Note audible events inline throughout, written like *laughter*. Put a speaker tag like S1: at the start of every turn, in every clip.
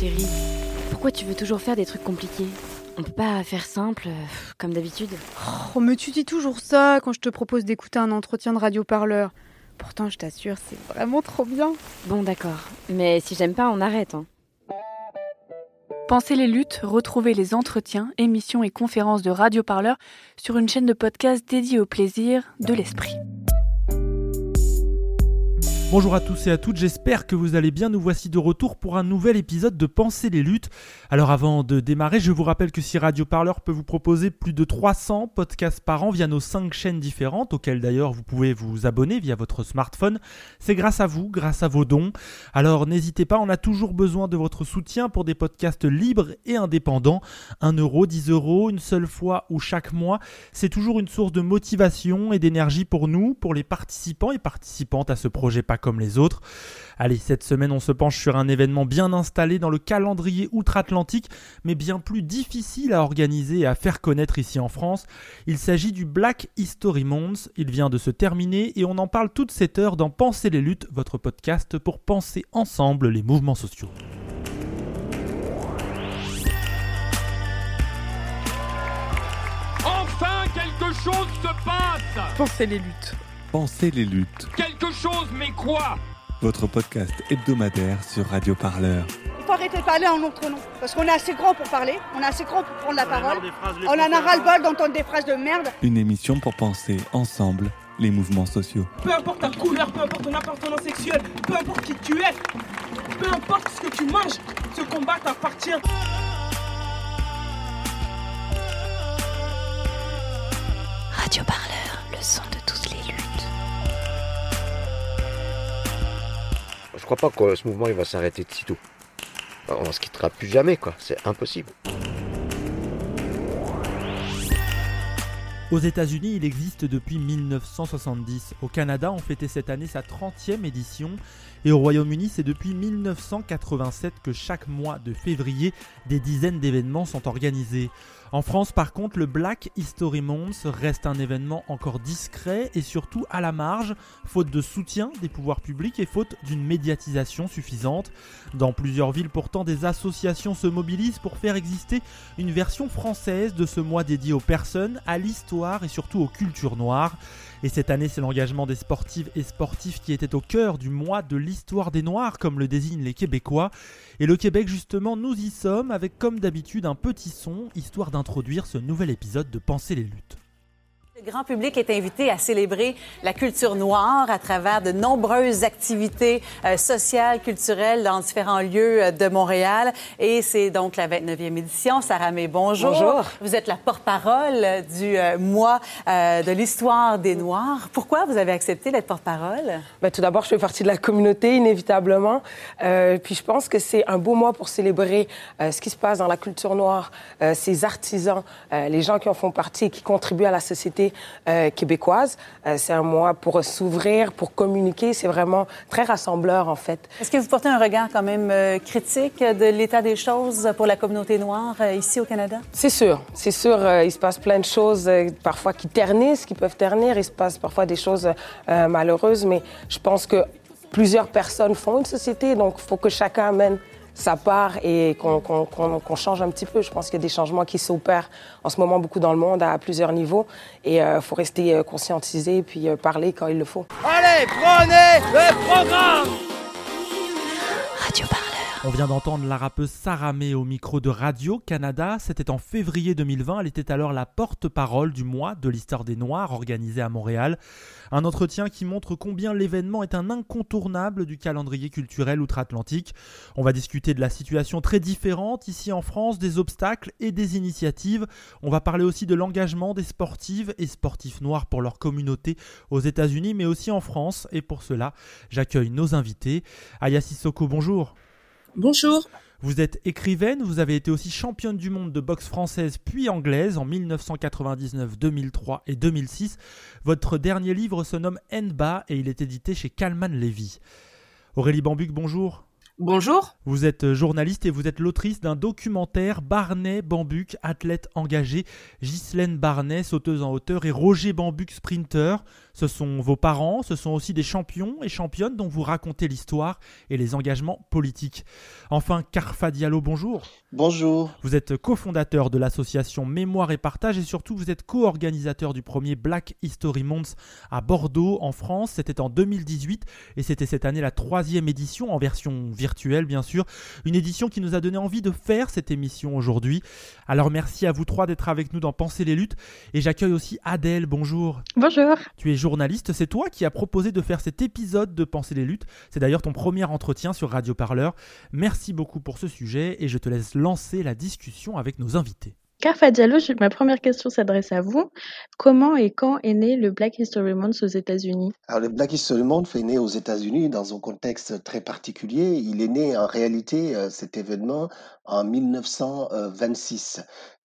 S1: chérie. Pourquoi tu veux toujours faire des trucs compliqués? On peut pas faire simple, euh, comme d'habitude
S2: Oh, mais tu dis toujours ça quand je te propose d'écouter un entretien de radioparleur. Pourtant, je t'assure, c'est vraiment trop bien.
S1: Bon, d'accord. Mais si j'aime pas, on arrête. Hein.
S3: Pensez les luttes, retrouvez les entretiens, émissions et conférences de radioparleurs sur une chaîne de podcast dédiée au plaisir de l'esprit.
S4: Bonjour à tous et à toutes, j'espère que vous allez bien. Nous voici de retour pour un nouvel épisode de Penser les luttes. Alors avant de démarrer, je vous rappelle que si Radio Parleur peut vous proposer plus de 300 podcasts par an via nos 5 chaînes différentes, auxquelles d'ailleurs vous pouvez vous abonner via votre smartphone, c'est grâce à vous, grâce à vos dons. Alors n'hésitez pas, on a toujours besoin de votre soutien pour des podcasts libres et indépendants. 1 euro, 10 euros, une seule fois ou chaque mois, c'est toujours une source de motivation et d'énergie pour nous, pour les participants et participantes à ce projet pas comme les autres. Allez, cette semaine, on se penche sur un événement bien installé dans le calendrier outre-Atlantique, mais bien plus difficile à organiser et à faire connaître ici en France. Il s'agit du Black History Month. Il vient de se terminer et on en parle toute cette heure dans Penser les luttes, votre podcast pour penser ensemble les mouvements sociaux.
S5: Enfin, quelque chose se passe
S2: Pensez les luttes.
S6: Pensez les luttes,
S5: Quelque chose, mais quoi?
S6: Votre podcast hebdomadaire sur Radio Parleur.
S7: Il faut arrêter de parler en notre nom. Parce qu'on est assez grand pour parler, on est assez grand pour prendre la parole. On en a ras-le-bol d'entendre des phrases de merde.
S6: Une émission pour penser ensemble les mouvements sociaux.
S8: Peu importe ta couleur, peu importe ton appartenance sexuelle, peu importe qui tu es, peu importe ce que tu manges, ce combat t'appartient.
S9: Crois pas que ce mouvement il va s'arrêter de sitôt. On se quittera plus jamais, quoi. C'est impossible.
S4: Aux États-Unis, il existe depuis 1970. Au Canada, on fêtait cette année sa 30e édition. Et au Royaume-Uni, c'est depuis 1987 que chaque mois de février, des dizaines d'événements sont organisés. En France, par contre, le Black History Month reste un événement encore discret et surtout à la marge, faute de soutien des pouvoirs publics et faute d'une médiatisation suffisante. Dans plusieurs villes, pourtant, des associations se mobilisent pour faire exister une version française de ce mois dédié aux personnes, à l'histoire et surtout aux cultures noires. Et cette année, c'est l'engagement des sportives et sportifs qui était au cœur du mois de l'histoire des Noirs, comme le désignent les Québécois. Et le Québec, justement, nous y sommes, avec comme d'habitude un petit son, histoire d'introduire ce nouvel épisode de Penser les luttes.
S10: Le grand public est invité à célébrer la culture noire à travers de nombreuses activités euh, sociales, culturelles dans différents lieux euh, de Montréal. Et c'est donc la 29e édition. Sarah May, bonjour.
S11: Bonjour.
S10: Vous êtes la porte-parole du euh, mois euh, de l'histoire des Noirs. Pourquoi vous avez accepté d'être porte-parole?
S11: Ben, tout d'abord, je fais partie de la communauté, inévitablement. Puis je pense que c'est un beau mois pour célébrer ce qui se passe dans la culture noire, ces artisans, les gens qui en font partie et qui contribuent à la société euh, québécoise. Euh, c'est un mois pour s'ouvrir, pour communiquer. C'est vraiment très rassembleur, en fait.
S10: Est-ce que vous portez un regard quand même euh, critique de l'état des choses pour la communauté noire ici au Canada?
S11: C'est sûr, c'est sûr. il se passe plein de choses, parfois qui ternissent, qui peuvent ternir. Il se passe parfois des choses malheureuses, mais je pense que plusieurs personnes font une société, donc il faut que chacun amène sa part et qu'on qu'on- qu'on- qu'on change un petit peu. Je pense qu'il y a des changements qui s'opèrent en ce moment beaucoup dans le monde à plusieurs niveaux et il faut rester euh, conscientisé puis euh, parler quand il le faut.
S5: Allez, prenez le programme.
S4: On vient d'entendre la rappeuse Sarah May au micro de Radio-Canada. C'était en février 2020. Elle était alors la porte-parole du mois de l'histoire des Noirs organisé à Montréal. Un entretien qui montre combien l'événement est un incontournable du calendrier culturel outre-Atlantique. On va discuter de la situation très différente ici en France, des obstacles et des initiatives. On va parler aussi de l'engagement des sportives et sportifs noirs pour leur communauté aux États-Unis, mais aussi en France. Et pour cela, j'accueille nos invités. Aya Sissoko, bonjour.
S8: Bonjour.
S4: Vous êtes écrivaine, vous avez été aussi championne du monde de boxe française puis anglaise en 1999, 2003 et 2006. Votre dernier livre se nomme Enba et il est édité chez Calman Levy. Aurélie Bambuc, bonjour.
S8: Bonjour.
S4: Vous êtes journaliste et vous êtes l'autrice d'un documentaire Barnet Bambuc, athlète engagé, Ghislaine Barnet, sauteuse en hauteur et Roger Bambuc, sprinter. Ce sont vos parents, ce sont aussi des champions et championnes dont vous racontez l'histoire et les engagements politiques. Enfin, Carfa Diallo, bonjour.
S12: Bonjour.
S4: Vous êtes cofondateur de l'association Mémoire et Partage et surtout vous êtes co-organisateur du premier Black History Month à Bordeaux en France. C'était en 2018 et c'était cette année la troisième édition en version virtuelle bien sûr. Une édition qui nous a donné envie de faire cette émission aujourd'hui. Alors merci à vous trois d'être avec nous dans Penser les luttes et j'accueille aussi Adèle. Bonjour.
S13: Bonjour.
S4: Tu es journaliste, c'est toi qui as proposé de faire cet épisode de Penser les luttes. C'est d'ailleurs ton premier entretien sur Radio Parleur. Merci beaucoup pour ce sujet et je te laisse lancer la discussion avec nos invités.
S13: Carfa Diallo, ma première question s'adresse à vous. Comment et quand est né le Black History Month aux États-Unis?
S12: Alors, le Black History Month est né aux États-Unis dans un contexte très particulier. Il est né en réalité, euh, cet événement, en 1926.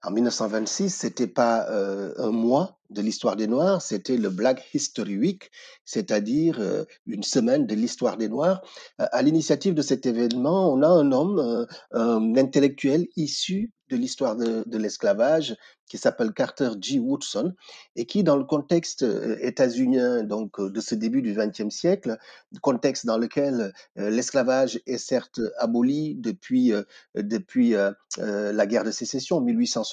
S12: En 1926, c'était pas euh, un mois de l'histoire des Noirs, c'était le Black History Week, c'est-à-dire euh, une semaine de l'histoire des Noirs. Euh, à l'initiative de cet événement, on a un homme, euh, un intellectuel issu de l'histoire de, de l'esclavage qui s'appelle Carter G. Woodson et qui, dans le contexte états-unien donc de ce début du XXe siècle, contexte dans lequel l'esclavage est certes aboli depuis depuis la guerre de sécession en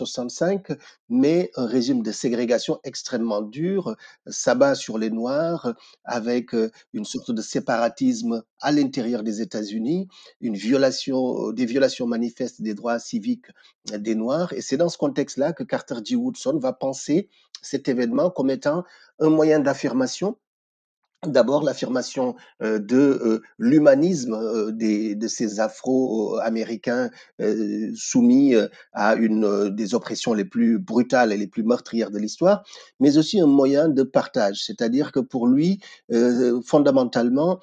S12: 1865, mais un régime de ségrégation extrêmement dur s'abat sur les Noirs avec euh, une sorte de séparatisme à l'intérieur des États-Unis, une violation, des violations manifestes des droits civiques des Noirs. Et c'est dans ce contexte-là que Carter G. Woodson va penser cet événement comme étant un moyen d'affirmation D'abord, l'affirmation de l'humanisme des, de ces Afro-Américains soumis à une des oppressions les plus brutales et les plus meurtrières de l'histoire, mais aussi un moyen de partage. C'est-à-dire que pour lui, fondamentalement,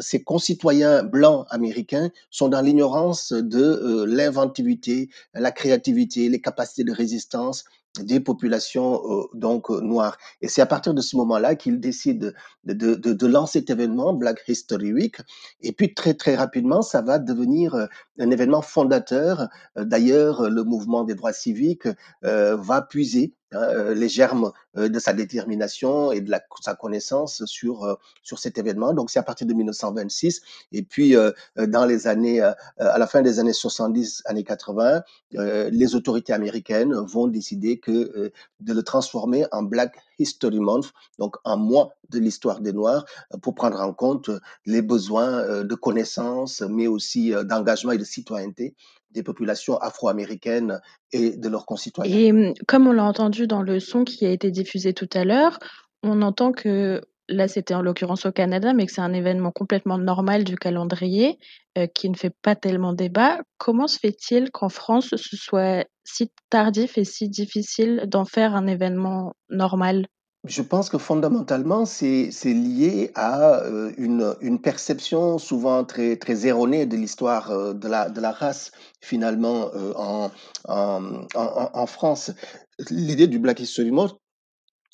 S12: ses concitoyens blancs américains sont dans l'ignorance de l'inventivité, la créativité, les capacités de résistance des populations euh, donc euh, noires. Et c'est à partir de ce moment-là qu'il décide de, de, de, de lancer cet événement, Black History Week. Et puis très très rapidement, ça va devenir euh, un événement fondateur. Euh, D'ailleurs, le mouvement des droits civiques euh, va puiser euh, les germes euh, de sa détermination et de la, sa connaissance sur euh, sur cet événement. Donc c'est à partir de 1926 et puis dans les années à la fin des années 70, années 80, euh, les autorités américaines vont décider que de le transformer en Black History Month, donc un mois de l'histoire des Noirs, pour prendre en compte les besoins de connaissances, mais aussi d'engagement et de citoyenneté des populations afro-américaines et de leurs concitoyens.
S13: Et hum, comme on l'a entendu dans le son qui a été diffusé tout à l'heure, on entend que là c'était en l'occurrence au Canada, mais que c'est un événement complètement normal du calendrier euh, qui ne fait pas tellement débat. Comment se fait-il qu'en France ce soit si tardif et si difficile d'en faire un événement normal?
S12: Je pense que fondamentalement, c'est lié à euh, une, une perception souvent très, très erronée de l'histoire euh, de la, de la race, finalement, euh, en, en, en, en France. L'idée du Black History Month,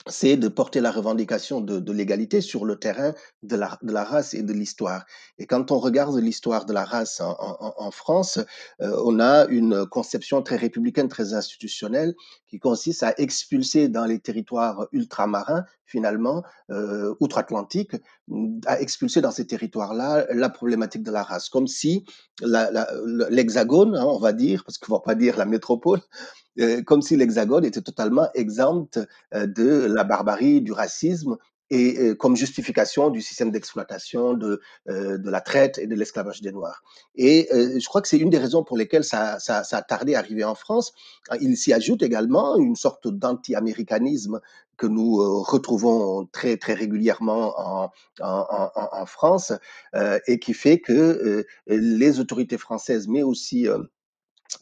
S12: c'est de porter la revendication de, de l'égalité sur le terrain de la, de la race et de l'histoire. Et quand on regarde l'histoire de la race en, en, en France, euh, on a une conception très républicaine, très institutionnelle, qui consiste à expulser dans les territoires ultramarins, finalement, euh, outre-Atlantique, à expulser dans ces territoires-là la problématique de la race, comme si l'hexagone, hein, on va dire, parce qu'on va pas dire la métropole, comme si l'Hexagone était totalement exempt euh, de la barbarie, du racisme, et euh, comme justification du système d'exploitation, de, euh, de la traite et de l'esclavage des Noirs. Et euh, je crois que c'est une des raisons pour lesquelles ça, ça, a tardé à arriver en France. Il s'y ajoute également une sorte d'anti-américanisme que nous euh, retrouvons très très régulièrement en, en, en, France euh, et qui fait que euh, les autorités françaises, mais aussi euh,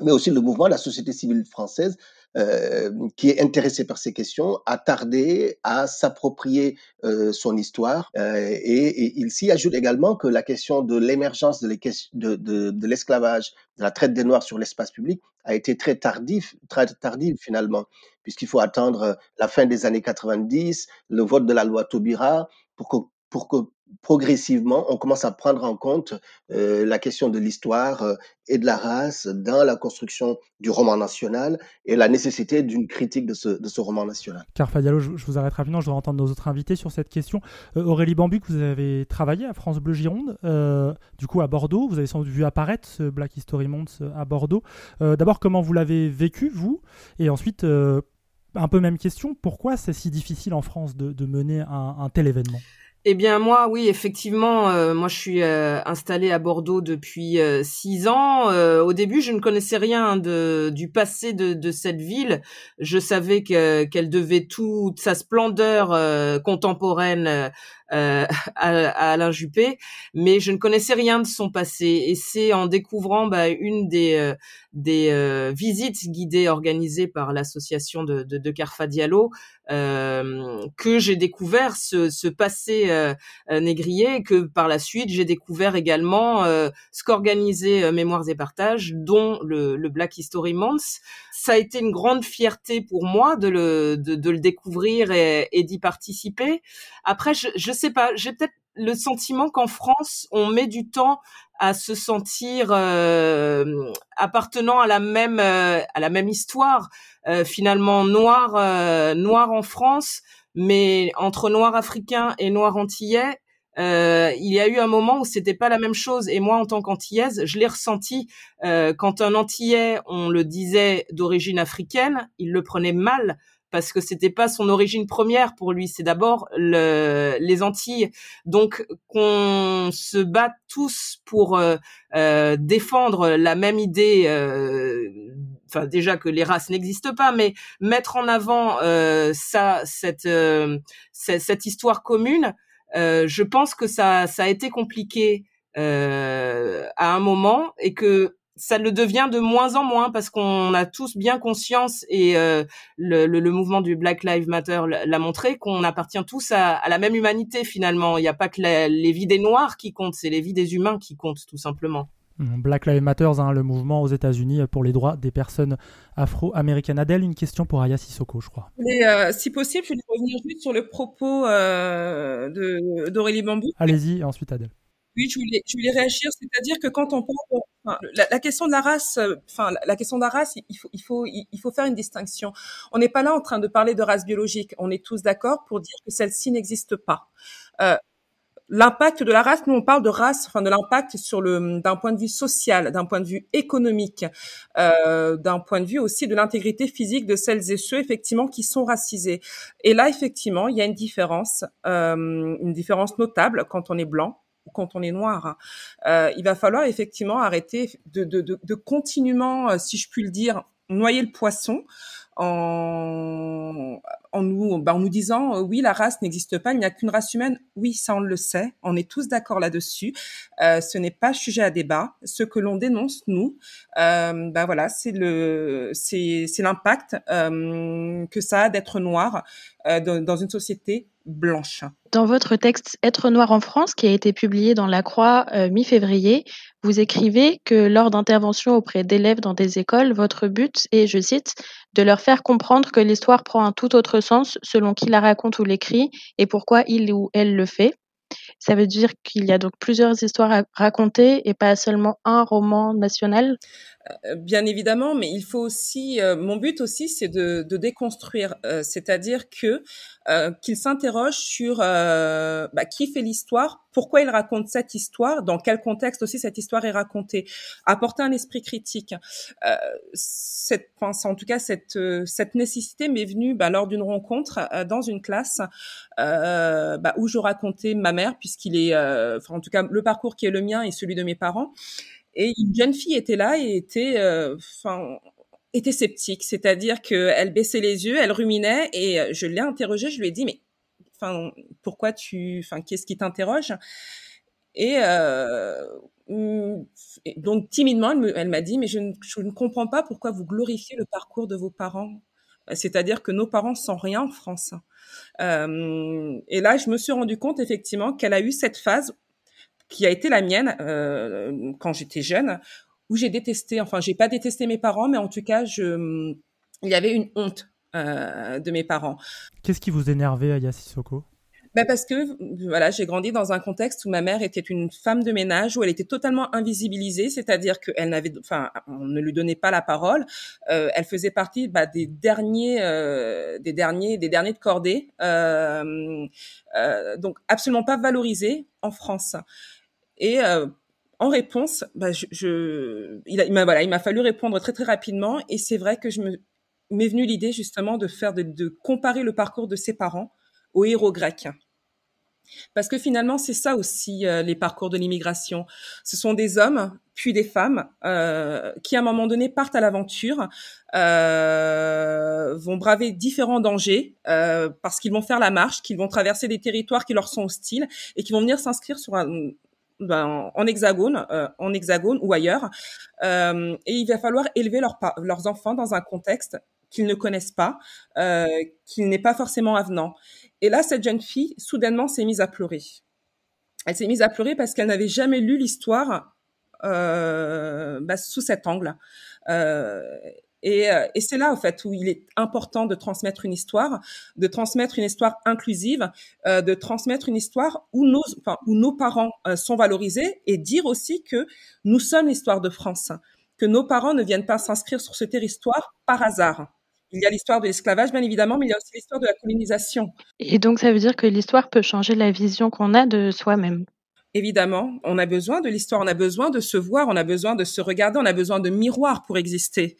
S12: mais aussi le mouvement la société civile française, euh, qui est intéressé par ces questions, a tardé à s'approprier euh, son histoire. Euh, et, et il s'y ajoute également que la question de l'émergence de, l'es- de, de, de l'esclavage, de la traite des Noirs sur l'espace public, a été très tardif, très tardive finalement, puisqu'il faut attendre la fin des années 90, le vote de la loi Taubira, pour que pour que progressivement, on commence à prendre en compte euh, la question de l'histoire euh, et de la race dans la construction du roman national et la nécessité d'une critique de ce, de ce roman national.
S4: Carfa Diallo, je, vous arrête rapidement, je voudrais entendre nos autres invités sur cette question. Euh, Aurélie Bambuc, vous avez travaillé à France Bleu Gironde, du coup à Bordeaux, vous avez sans doute vu apparaître ce Black History Month à Bordeaux. D'abord, comment vous l'avez vécu, vous? Et ensuite, un peu même question, pourquoi c'est si difficile en France de, mener un tel événement?
S14: Eh bien moi, oui, effectivement, euh, moi je suis euh, installée à Bordeaux depuis euh, six ans. Euh, au début, je ne connaissais rien de, du passé de, de cette ville. Je savais que, qu'elle devait toute sa splendeur contemporaine *laughs* à, à, Alain Juppé, mais je ne connaissais rien de son passé. Et c'est en découvrant bah, une des, euh, des euh, visites guidées organisées par l'association de, de, de Carfa Diallo que j'ai découvert ce, ce passé négrier, et que par la suite j'ai découvert également ce qu'organisait Mémoires et Partages, dont le, le Black History Month. Ça a été une grande fierté pour moi de le, de, de le découvrir et, et d'y participer. Après, je, je sais pas, j'ai peut-être le sentiment qu'en France, on met du temps à se sentir euh, appartenant à la même euh, à la même histoire. Euh, finalement, noir noir en France, mais entre noir africain et noir antillais, il y a eu un moment où c'était pas la même chose et moi en tant qu'antillaise je l'ai ressenti quand un antillais on le disait d'origine africaine il le prenait mal parce que c'était pas son origine première pour lui, c'est d'abord le, les Antilles. Donc qu'on se batte tous pour euh, euh, défendre la même idée. Euh, enfin déjà que les races n'existent pas, mais mettre en avant ça, cette, cette, cette histoire commune, je pense que ça, ça a été compliqué à un moment et que ça le devient de moins en moins parce qu'on a tous bien conscience et euh, le, le, le, mouvement du Black Lives Matter l'a montré qu'on appartient tous à, à, la même humanité finalement. Il n'y a pas que la, les vies des Noirs qui comptent, c'est les vies des humains qui comptent tout simplement.
S4: Mmh, Black Lives Matter, hein, le mouvement aux États-Unis pour les droits des personnes afro-américaines. Adèle, une question pour Aya Sissoko, je crois.
S15: Mais, euh, si possible, je vais revenir juste sur le propos euh, d'Aurélie Bambou.
S4: Allez-y, et ensuite Adèle.
S15: Oui, je voulais, je voulais réagir, c'est-à-dire que quand on parle, enfin, la, question de la race, enfin, la question de la race, il faut, il faut, il faut faire une distinction. On n'est pas là en train de parler de race biologique. On est tous d'accord pour dire que celle-ci n'existe pas. Euh, l'impact de la race, nous on parle de race, enfin de l'impact sur le, d'un point de vue social, d'un point de vue économique, euh, d'un point de vue aussi de l'intégrité physique de celles et ceux effectivement qui sont racisés. Et là effectivement, il y a une différence, euh, une différence notable quand on est blanc quand on est noir. Euh, il va falloir effectivement arrêter de, de, de, de continuellement, si je puis le dire, noyer le poisson en, en nous, ben, en nous disant euh, oui, la race n'existe pas, il n'y a qu'une race humaine. Oui, ça on le sait, on est tous d'accord là-dessus. Euh, ce n'est pas sujet à débat. Ce que l'on dénonce nous, ben voilà, c'est le, c'est, c'est l'impact que ça a d'être noir dans, une société blanche.
S13: Dans votre texte Être noir en France, qui a été publié dans La Croix mi-février, vous écrivez que lors d'interventions auprès d'élèves dans des écoles, votre but est, je cite, de leur faire comprendre que l'histoire prend un tout autre selon qui la raconte ou l'écrit et pourquoi il ou elle le fait. Ça veut dire qu'il y a donc plusieurs histoires à raconter et pas seulement un roman national?
S15: Bien évidemment, mais il faut aussi. Euh, mon but aussi, c'est de, de, déconstruire, euh, c'est-à-dire que euh, qu'il s'interroge sur bah, qui fait l'histoire, pourquoi il raconte cette histoire, dans quel contexte aussi cette histoire est racontée, apporter un esprit critique. cette, enfin, en tout cas, cette cette nécessité m'est venue bah, lors d'une rencontre dans une classe bah, où je racontais ma mère, puisqu'il est, enfin, en tout cas, le parcours qui est le mien et celui de mes parents. Et une jeune fille était là et était, euh, enfin, était sceptique, c'est-à-dire qu'elle baissait les yeux, elle ruminait et euh, je l'ai interrogée, je lui ai dit mais, enfin, pourquoi tu, enfin, qu'est-ce qui t'interroge? Et, euh, donc timidement, elle m'a dit mais je ne, je ne comprends pas pourquoi vous glorifiez le parcours de vos parents. C'est-à-dire que nos parents sont rien en France. Euh, et là, je me suis rendu compte effectivement qu'elle a eu cette phase qui a été la mienne euh, quand j'étais jeune, où j'ai détesté, enfin, j'ai pas détesté mes parents, mais en tout cas, je, il y avait une honte euh, de mes parents.
S4: Qu'est-ce qui vous énervait, Aya Sissoko?
S15: Bah parce que voilà, j'ai grandi dans un contexte où ma mère était une femme de ménage où elle était totalement invisibilisée, c'est-à-dire qu'elle n'avait, enfin, on ne lui donnait pas la parole. Euh, elle faisait partie bah, des derniers, euh, des derniers, des derniers de cordée, euh, euh donc absolument pas valorisée en France. Et euh, en réponse, bah, je, je, il m'a voilà, il m'a fallu répondre très très rapidement, et c'est vrai que je me m'est venue l'idée justement de faire de, de comparer le parcours de ses parents aux héros grecs. Parce que finalement, c'est ça aussi euh, les parcours de l'immigration. Ce sont des hommes, puis des femmes, euh, qui à un moment donné partent à l'aventure, euh, vont braver différents dangers, euh, parce qu'ils vont faire la marche, qu'ils vont traverser des territoires qui leur sont hostiles, et qui vont venir s'inscrire sur un, ben, en hexagone, euh, en hexagone ou ailleurs. et il va falloir élever leurs, enfants dans un contexte qu'ils ne connaissent pas, euh, qu'il n'est pas forcément avenant. Et là, cette jeune fille, soudainement, s'est mise à pleurer. Elle s'est mise à pleurer parce qu'elle n'avait jamais lu l'histoire euh, bah, sous cet angle. Euh, et, euh, et c'est là, en fait, où il est important de transmettre une histoire, de transmettre une histoire inclusive, euh, de transmettre une histoire où nos, enfin, où nos parents euh, sont valorisés et dire aussi que nous sommes l'histoire de France, que nos parents ne viennent pas s'inscrire sur ce territoire par hasard. Il y a l'histoire de l'esclavage, bien évidemment, mais il y a aussi l'histoire de la colonisation.
S13: Et donc, ça veut dire que l'histoire peut changer la vision qu'on a de soi-même.
S15: Évidemment, on a besoin de l'histoire, on a besoin de se voir, on a besoin de se regarder, on a besoin de miroirs pour exister.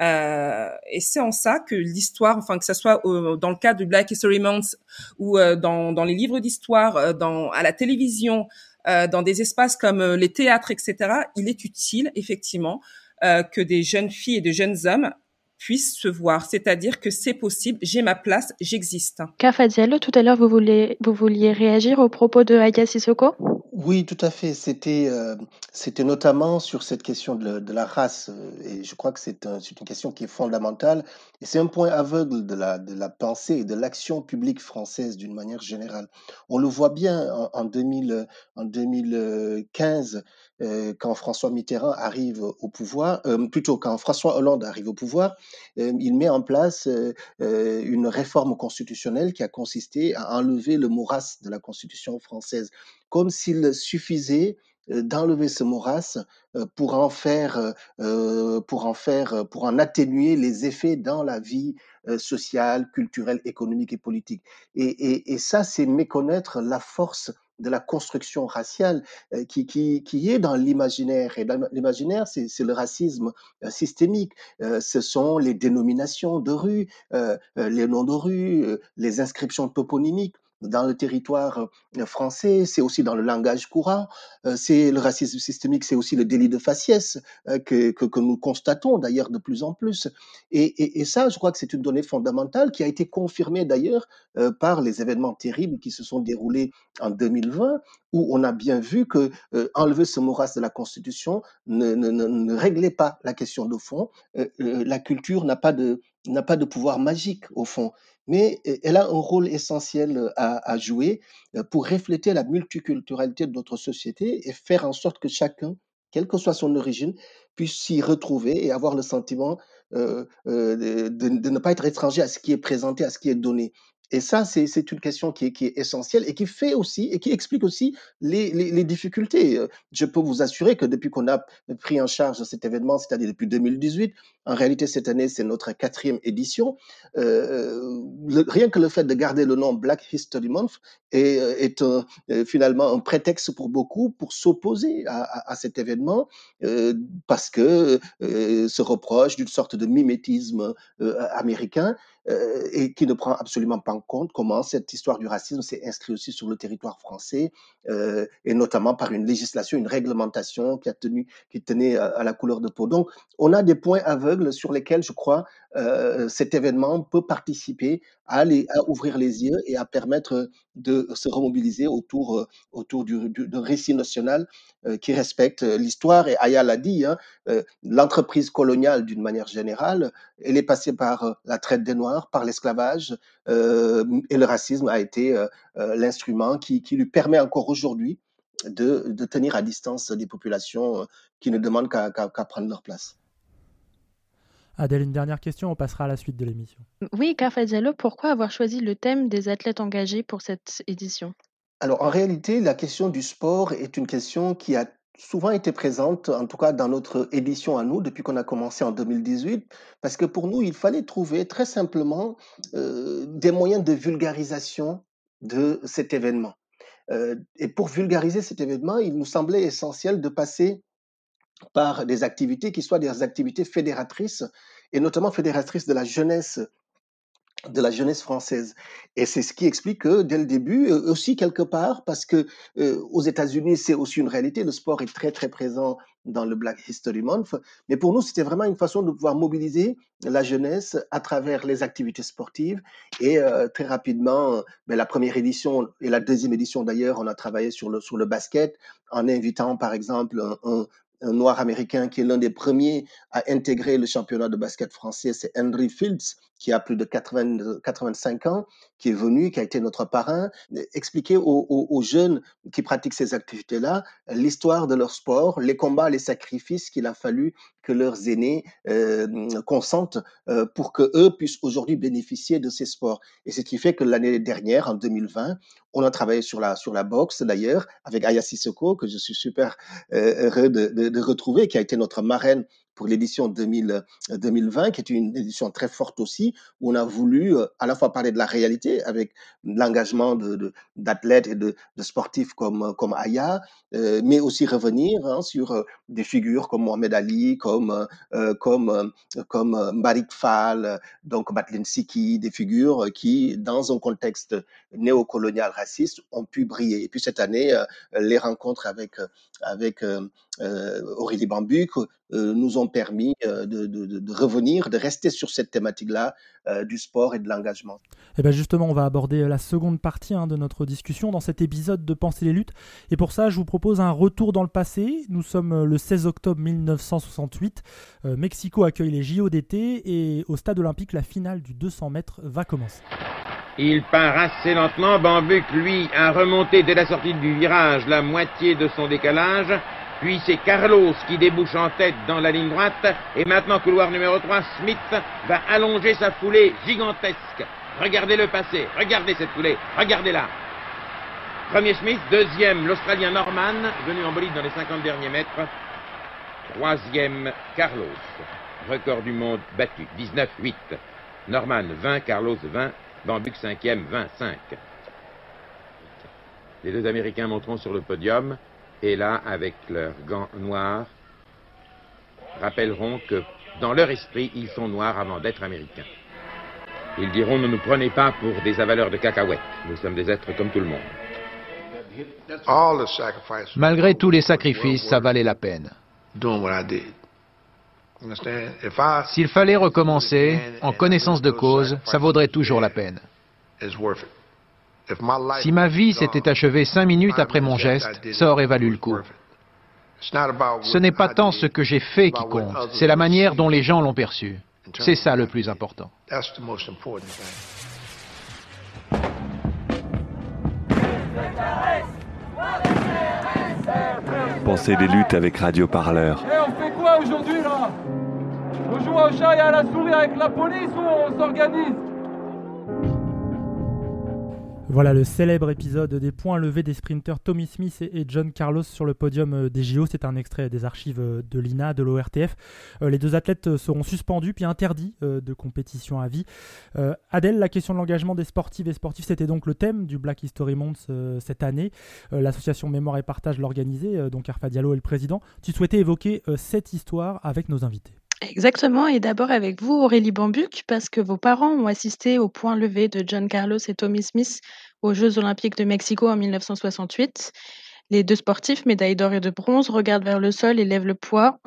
S15: Euh, et c'est en ça que l'histoire, enfin que ce soit dans le cadre du Black History Month ou euh, dans, dans, les livres d'histoire, euh, dans à la télévision, euh, dans des espaces comme euh, les théâtres, etc., il est utile effectivement que des jeunes filles et de jeunes hommes puissent se voir, c'est-à-dire que c'est possible, j'ai ma place, j'existe.
S13: Kafa Diallo, tout à l'heure, vous, voulez, vous vouliez réagir au propos de Aya Sissoko?
S12: Oui, tout à fait. C'était euh, c'était notamment sur cette question de, de, la race. euh, Et je crois que c'est un- c'est une question qui est fondamentale. Et c'est un point aveugle de la, de la pensée et de l'action publique française d'une manière générale. On le voit bien en, en 2000, en 2015, euh, quand François Mitterrand arrive au pouvoir, euh, plutôt quand François Hollande arrive au pouvoir, euh, il met en place euh, euh, une réforme constitutionnelle qui a consisté à enlever le morasse de la Constitution française comme s'il suffisait euh, d'enlever ce morasse euh, pour en faire, euh, pour en faire, euh, pour en atténuer les effets dans la vie euh, sociale, culturelle, économique et politique. Et, et ça, c'est méconnaître la force de la construction raciale euh, qui, qui, qui est dans l'imaginaire. Et dans l'imaginaire, c'est le racisme euh, systémique. Euh, ce sont les dénominations de rue, les noms de rue, les inscriptions toponymiques dans le territoire euh, français, c'est aussi dans le langage courant, euh, c'est le racisme systémique, c'est aussi le délit de faciès euh, que, que, nous constatons d'ailleurs de plus en plus. Et, et, ça, je crois que c'est une donnée fondamentale qui a été confirmée d'ailleurs par les événements terribles qui se sont déroulés en 2020, où on a bien vu que euh, enlever ce morasse de la Constitution ne, ne, ne, réglait pas la question de fond. La culture n'a pas de n'a pas de pouvoir magique au fond mais euh, elle a un rôle essentiel euh, à, jouer euh, pour refléter la multiculturalité de notre société et faire en sorte que chacun, quelle que soit son origine, puisse s'y retrouver et avoir le sentiment de, ne pas être étranger à ce qui est présenté, à ce qui est donné. Et ça, c'est une question qui est, essentielle et qui fait aussi et qui explique aussi les, difficultés. Je peux vous assurer que depuis qu'on a pris en charge cet événement, c'est-à-dire depuis 2018, en réalité cette année c'est notre quatrième édition, euh, le- rien que le fait de garder le nom Black History Month est, euh, euh, finalement un prétexte pour beaucoup pour s'opposer à, cet événement euh, parce que euh, se reproche d'une sorte de mimétisme euh, américain euh, et qui ne prend absolument pas en compte comment cette histoire du racisme s'est inscrite aussi sur le territoire français euh, et notamment par une législation, une réglementation qui a tenait à la couleur de peau. Donc, on a des points aveugles sur lesquels, je crois, euh, cet événement peut participer à, les, à ouvrir les yeux et à permettre de se remobiliser autour, euh, autour du, du, d'un récit national euh, qui respecte l'histoire. Et Aya l'a dit, hein, euh, l'entreprise coloniale, d'une manière générale, elle est passée par euh, la traite des Noirs, par l'esclavage, euh, et le racisme a été euh, euh, l'instrument qui, qui lui permet encore aujourd'hui de, de tenir à distance des populations euh, qui ne demandent qu'à prendre leur place.
S4: Adèle, une dernière question, on passera à la suite de l'émission.
S13: Oui, Carfa Diallo, pourquoi avoir choisi le thème des athlètes engagés pour cette édition?
S12: Alors en réalité, la question du sport est une question qui a souvent été présente, en tout cas dans notre édition à nous, depuis qu'on a commencé en 2018, parce que pour nous, il fallait trouver très simplement euh, des moyens de vulgarisation de cet événement. Euh, et pour vulgariser cet événement, il nous semblait essentiel de passer par des activités qui soient des activités fédératrices, et notamment fédératrices de la jeunesse de la jeunesse française. Et c'est ce qui explique que dès le début, euh, aussi quelque part, parce que euh, aux États-Unis, c'est aussi une réalité, le sport est très très présent dans le Black History Month, mais pour nous, c'était vraiment une façon de pouvoir mobiliser la jeunesse à travers les activités sportives. Et euh, très rapidement, ben, la première édition et la deuxième édition d'ailleurs, on a travaillé sur le, sur le basket en invitant par exemple un, un noir américain qui est l'un des premiers à intégrer le championnat de basket français, c'est Henry Fields, qui a plus de 80, 85 ans, qui est venu, qui a été notre parrain, expliquer aux, jeunes qui pratiquent ces activités-là l'histoire de leur sport, les combats, les sacrifices qu'il a fallu que leurs aînés euh, consentent euh, pour que eux puissent aujourd'hui bénéficier de ces sports. Et c'est ce qui fait que l'année dernière, en 2020, on a travaillé sur la sur la boxe d'ailleurs avec Aya Sissoko que je suis super euh, heureux de retrouver, qui a été notre marraine pour l'édition 2020, euh, qui est une édition très forte aussi, où on a voulu euh, à la fois parler de la réalité avec l'engagement d'athlètes et de, sportifs comme, comme Aya, euh, mais aussi revenir hein, sur des figures comme Mohamed Ali, comme, euh, comme, comme Mbarik Fall, donc Batlin Siki, des figures qui, dans un contexte néocolonial raciste, ont pu briller. Et puis cette année, les rencontres avec, avec Aurélie Bambuc nous ont permis de, de, de, revenir, de rester sur cette thématique-là du sport et de l'engagement.
S4: Et bien justement, on va aborder la seconde partie hein, de notre discussion dans cet épisode de Penser les luttes. Et pour ça, je vous propose un retour dans le passé. Nous sommes le 16 octobre 1968. Mexico accueille les JO d'été et au stade olympique, la finale du 200 mètres va commencer.
S16: Il part assez lentement. Bambuc, lui, a remonté dès la sortie du virage la moitié de son décalage. Puis c'est Carlos qui débouche en tête dans la ligne droite. Et maintenant, couloir numéro 3, Smith va allonger sa foulée gigantesque. Regardez le passé, regardez cette foulée, regardez-la. Premier Smith, deuxième l'Australien Norman, venu en bolide dans les 50 derniers mètres. Troisième Carlos, record du monde battu, 19-8. Norman 20, Carlos 20, Bambuc cinquième, 25. Les deux Américains monteront sur le podium et là, avec leurs gants noirs, rappelleront que dans leur esprit, ils sont noirs avant d'être américains. Ils diront ne nous prenez pas pour des avaleurs de cacahuètes. Nous sommes des êtres comme tout le monde.
S17: Malgré tous les sacrifices, ça valait la peine. S'il fallait recommencer, en connaissance de cause, ça vaudrait toujours la peine. Si ma vie s'était achevée cinq minutes après mon geste, ça aurait valu le coup. Ce n'est pas tant ce que j'ai fait qui compte, c'est la manière dont les gens l'ont perçu. C'est ça le plus important.
S6: Pensez des luttes avec Radio Parleur.
S5: On fait quoi aujourd'hui là? On joue au chat et à la souris avec la police ou on s'organise?
S4: Voilà le célèbre épisode des points levés des sprinteurs Tommy Smith et John Carlos sur le podium euh, des JO. C'est un extrait des archives euh, de l'INA, de l'ORTF. Euh, les deux athlètes seront suspendus puis interdits de compétition à vie. Adèle, la question de l'engagement des sportives et sportifs, c'était donc le thème du Black History Month cette année. L'association Mémoire et Partage l'organisait, donc Arfa Diallo est le président. Tu souhaitais évoquer cette histoire avec nos invités.
S13: Exactement, et d'abord avec vous, Aurélie Bambuc, parce que vos parents ont assisté au point levé de John Carlos et Tommy Smith aux Jeux olympiques de Mexico en 1968. Les deux sportifs, médailles d'or et de bronze, regardent vers le sol et lèvent le,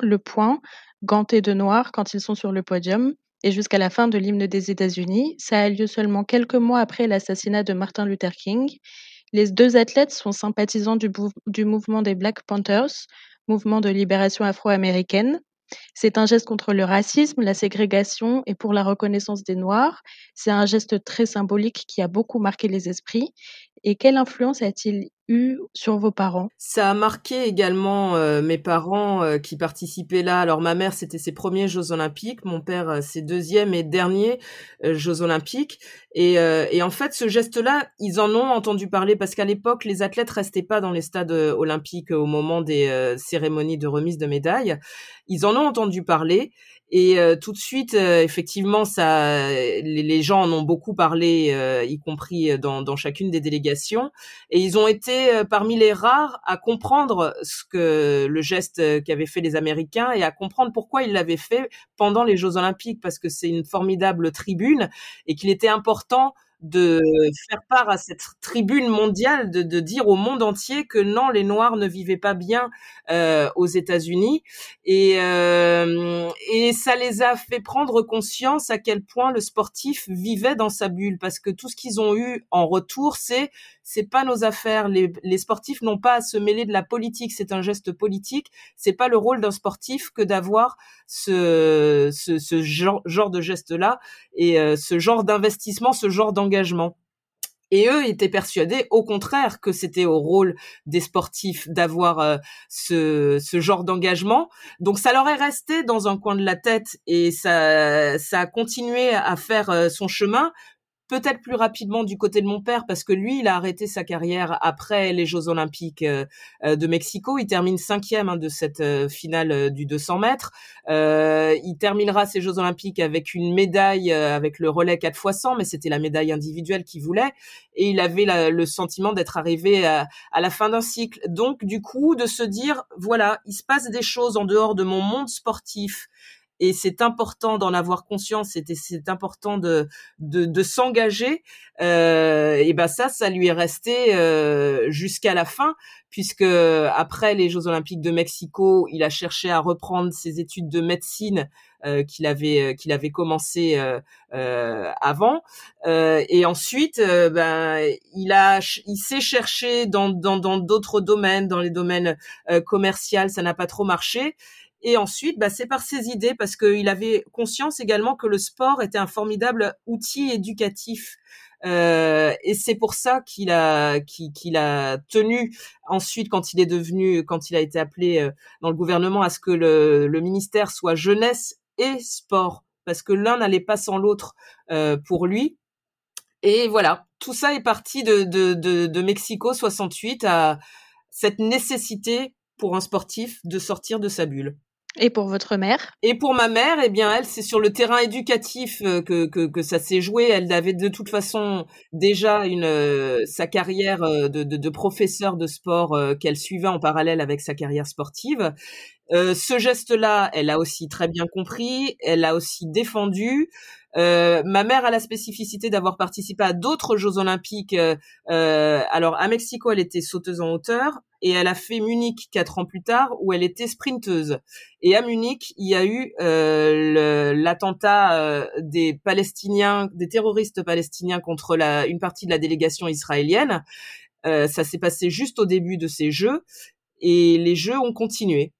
S13: le poing, gantés de noir quand ils sont sur le podium. Et jusqu'à la fin de l'hymne des États-Unis, ça a lieu seulement quelques mois après l'assassinat de Martin Luther King. Les deux athlètes sont sympathisants du mouvement des Black Panthers, mouvement de libération afro-américaine. C'est un geste contre le racisme, la ségrégation et pour la reconnaissance des Noirs. C'est un geste très symbolique qui a beaucoup marqué les esprits. Et quelle influence a-t-il sur vos parents?
S14: Ça a marqué également euh, mes parents euh, qui participaient là. Alors ma mère, c'était ses premiers Jeux olympiques, mon père, euh, ses deuxièmes et derniers Jeux olympiques. Et, et, en fait, ce geste-là, ils en ont entendu parler parce qu'à l'époque, les athlètes restaient pas dans les stades olympiques au moment des cérémonies de remise de médailles. Ils en ont entendu parler et euh, tout de suite, euh, effectivement, ça, les, les, gens en ont beaucoup parlé, euh, y compris dans, dans, chacune des délégations, et ils ont été parmi les rares à comprendre ce que le geste qu'avaient fait les Américains et à comprendre pourquoi ils l'avaient fait pendant les Jeux Olympiques, parce que c'est une formidable tribune et qu'il était important de faire part à cette tribune mondiale, de, de, dire au monde entier que non, les Noirs ne vivaient pas bien euh, aux États-Unis, et, euh, et ça les a fait prendre conscience à quel point le sportif vivait dans sa bulle, parce que tout ce qu'ils ont eu en retour, c'est c'est pas nos affaires. Les, sportifs n'ont pas à se mêler de la politique, c'est un geste politique. C'est pas le rôle d'un sportif que d'avoir ce, ce, ce genre, genre de geste-là et euh, ce genre d'investissement, ce genre d'engagement. Et eux étaient persuadés, au contraire, que c'était au rôle des sportifs d'avoir euh, ce, ce, genre d'engagement. Donc ça leur est resté dans un coin de la tête et ça, ça a continué à faire euh, son chemin peut-être plus rapidement du côté de mon père parce que lui, il a arrêté sa carrière après les Jeux Olympiques euh, euh, de Mexico. Il termine cinquième hein, de cette euh, finale du 200 mètres. il terminera ses Jeux Olympiques avec une médaille avec le relais 4 x 100, mais c'était la médaille individuelle qu'il voulait. Et il avait le sentiment d'être arrivé à, à la fin d'un cycle. Donc, du coup, de se dire, voilà, il se passe des choses en dehors de mon monde sportif et c'est important d'en avoir conscience et c'est important de de, de s'engager euh, et ben ça ça lui est resté euh, jusqu'à la fin puisque après les Jeux Olympiques de Mexico il a cherché à reprendre ses études de médecine euh, qu'il avait euh, qu'il avait commencé euh, euh avant et ensuite ben il a il s'est cherché dans dans dans d'autres domaines dans les domaines commerciaux ça n'a pas trop marché et ensuite, bah, c'est par ses idées, parce qu'il avait conscience également que le sport était un formidable outil éducatif. Euh, et c'est pour ça qu'il a qu'il a tenu ensuite quand il est devenu quand il a été appelé euh, dans le gouvernement à ce que le, le ministère soit jeunesse et sport parce que l'un n'allait pas sans l'autre euh, pour lui et voilà tout ça est parti de, de, de, de Mexico 68 à cette nécessité pour un sportif de sortir de sa bulle.
S13: Et pour votre mère?
S14: Et pour ma mère, eh bien, elle, c'est sur le terrain éducatif euh, que, que, ça s'est joué. Elle avait de toute façon déjà une euh, sa carrière euh, de, professeur de sport qu'elle suivait en parallèle avec sa carrière sportive. Ce geste-là, elle a aussi très bien compris. Elle a aussi défendu. Euh, ma mère a la spécificité d'avoir participé à d'autres Jeux Olympiques. Euh, alors à Mexico, elle était sauteuse en hauteur et elle a fait Munich quatre ans plus tard où elle était sprinteuse. Et à Munich, il y a eu euh, l'attentat euh, des Palestiniens, des terroristes palestiniens contre la, une partie de la délégation israélienne. Euh, ça s'est passé juste au début de ces Jeux et les Jeux ont continué.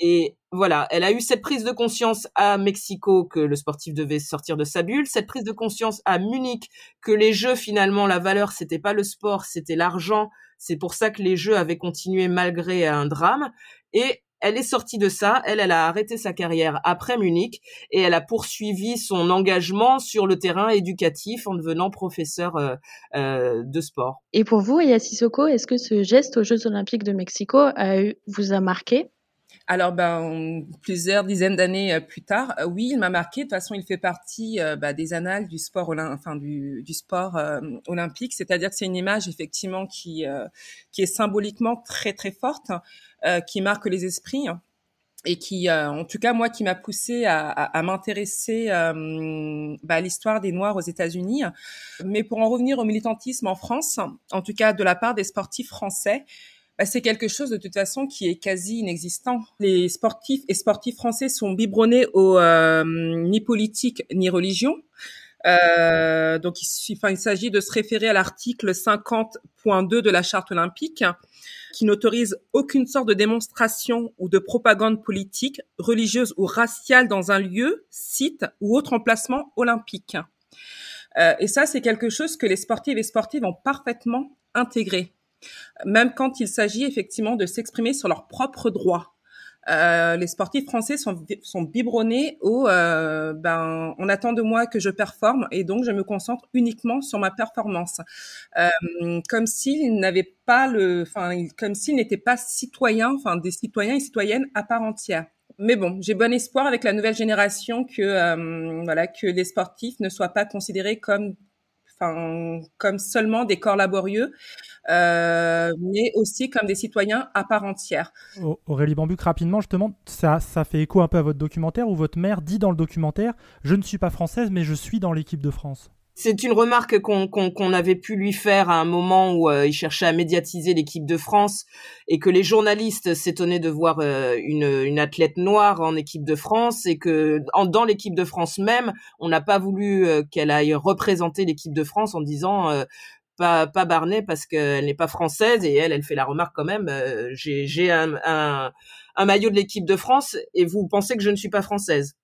S14: Et voilà, elle a eu cette prise de conscience à Mexico que le sportif devait sortir de sa bulle, cette prise de conscience à Munich que les jeux finalement la valeur c'était pas le sport, c'était l'argent. C'est pour ça que les jeux avaient continué malgré un drame et elle est sortie de ça, elle, elle a arrêté sa carrière après Munich et elle a poursuivi son engagement sur le terrain éducatif en devenant professeur euh, euh, de sport.
S13: Et pour vous, Aya Sissoko, est-ce que ce geste aux Jeux Olympiques de Mexico vous a marqué?
S15: Alors, ben, plusieurs dizaines d'années euh, plus tard, euh, oui, il m'a marqué. De toute façon, il fait partie euh, bah, des annales du sport, olympique. C'est-à-dire que c'est une image effectivement qui qui est symboliquement très très forte, qui marque les esprits et qui, en tout cas, moi, qui m'a poussé à, à, m'intéresser bah, à l'histoire des Noirs aux États-Unis. Mais pour en revenir au militantisme en France, en tout cas de la part des sportifs français, bah, c'est quelque chose de toute façon qui est quasi inexistant. Les sportifs et sportifs français sont biberonnés au euh, ni politique ni religion. Euh, donc, il, s'agit de se référer à l'article 50.2 de la charte olympique qui n'autorise aucune sorte de démonstration ou de propagande politique, religieuse ou raciale dans un lieu, site ou autre emplacement olympique. Euh, et ça, c'est quelque chose que les sportifs et sportives ont parfaitement intégrés, même quand il s'agit effectivement de s'exprimer sur leurs propres droits. Euh, les sportifs français sont, sont biberonnés au euh, ben on attend de moi que je performe et donc je me concentre uniquement sur ma performance euh, comme s'ils n'avaient pas le enfin comme s'ils n'étaient pas citoyens enfin des citoyens et citoyennes à part entière mais bon, j'ai bon espoir avec la nouvelle génération que voilà que les sportifs ne soient pas considérés comme comme seulement des corps laborieux, euh, mais aussi comme des citoyens à part entière.
S4: Aurélie Bambuc, rapidement, justement, ça, ça fait écho un peu à votre documentaire où votre mère dit dans le documentaire Je ne suis pas française, mais je suis dans l'équipe de France.
S14: C'est une remarque qu'on avait pu lui faire à un moment où euh, il cherchait à médiatiser l'équipe de France et que les journalistes s'étonnaient de voir euh, une, athlète noire en équipe de France et que dans l'équipe de France même, on n'a pas voulu euh, qu'elle aille représenter l'équipe de France en disant pas pas Barnet parce qu'elle n'est pas française et elle elle fait la remarque quand même j'ai un maillot de l'équipe de France et vous pensez que je ne suis pas française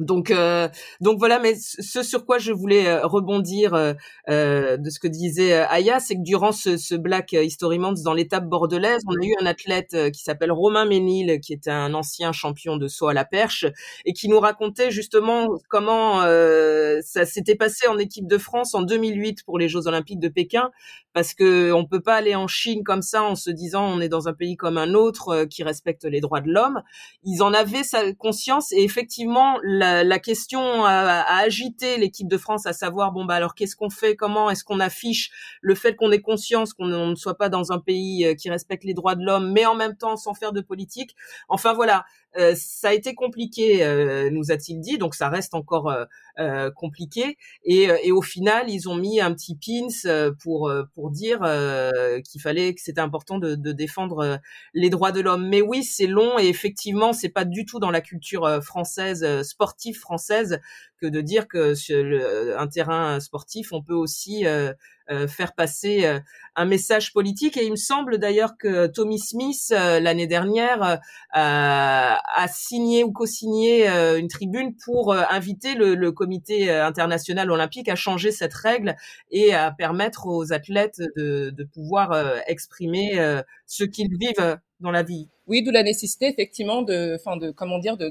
S14: donc, euh, donc voilà, mais ce sur quoi je voulais euh, rebondir euh, euh, de ce que disait Aya, c'est que durant ce, ce Black History Month dans l'étape bordelaise, on a eu un athlète qui s'appelle Romain Ménil, qui était un ancien champion de saut à la perche, et qui nous racontait justement comment ça s'était passé en équipe de France en 2008 pour les Jeux Olympiques de Pékin, parce que on peut pas aller en Chine comme ça en se disant on est dans un pays comme un autre qui respecte les droits de l'homme. Ils en avaient sa conscience et effectivement la la, question a, agité l'équipe de France, à savoir bon bah alors qu'est-ce qu'on fait, comment est-ce qu'on affiche le fait qu'on ait conscience qu'on ne soit pas dans un pays euh, qui respecte les droits de l'homme, mais en même temps sans faire de politique? Enfin voilà, euh, ça a été compliqué, euh, nous a-t-il dit, donc ça reste encore euh, compliqué. Et, et, au final, ils ont mis un petit pins pour pour dire qu'il fallait que c'était important de, de, défendre les droits de l'homme. Mais oui, c'est long et effectivement, c'est pas du tout dans la culture française sportive française que de dire que sur le, un terrain sportif, on peut aussi euh, faire passer euh, un message politique. Et il me semble d'ailleurs que Tommy Smith euh, l'année dernière a signé ou co-signé une tribune pour inviter le, Comité international olympique à changer cette règle et à permettre aux athlètes de, pouvoir exprimer ce qu'ils vivent dans la vie.
S15: Oui, d'où la nécessité effectivement de, enfin de, comment dire, de,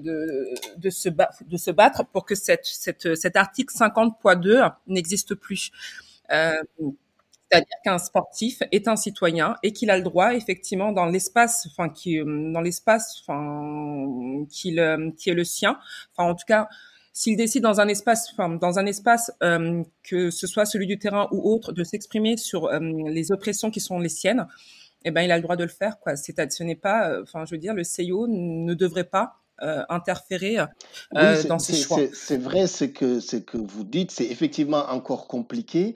S15: de se battre pour que cette, cette, cet article 50.2 n'existe plus. Euh, c'est-à-dire qu'un sportif est un citoyen et qu'il a le droit, effectivement, dans l'espace, enfin, qui, dans l'espace, enfin, euh, qui est le sien. Enfin, en tout cas, s'il décide dans un espace, enfin, dans un espace euh, que ce soit celui du terrain ou autre, de s'exprimer sur les oppressions qui sont les siennes, eh ben, il a le droit de le faire. Quoi. C'est, ce n'est pas, enfin, je veux dire, le CIO ne devrait pas interférer dans ses choix.
S12: C'est, vrai, ce que, ce que vous dites, c'est effectivement encore compliqué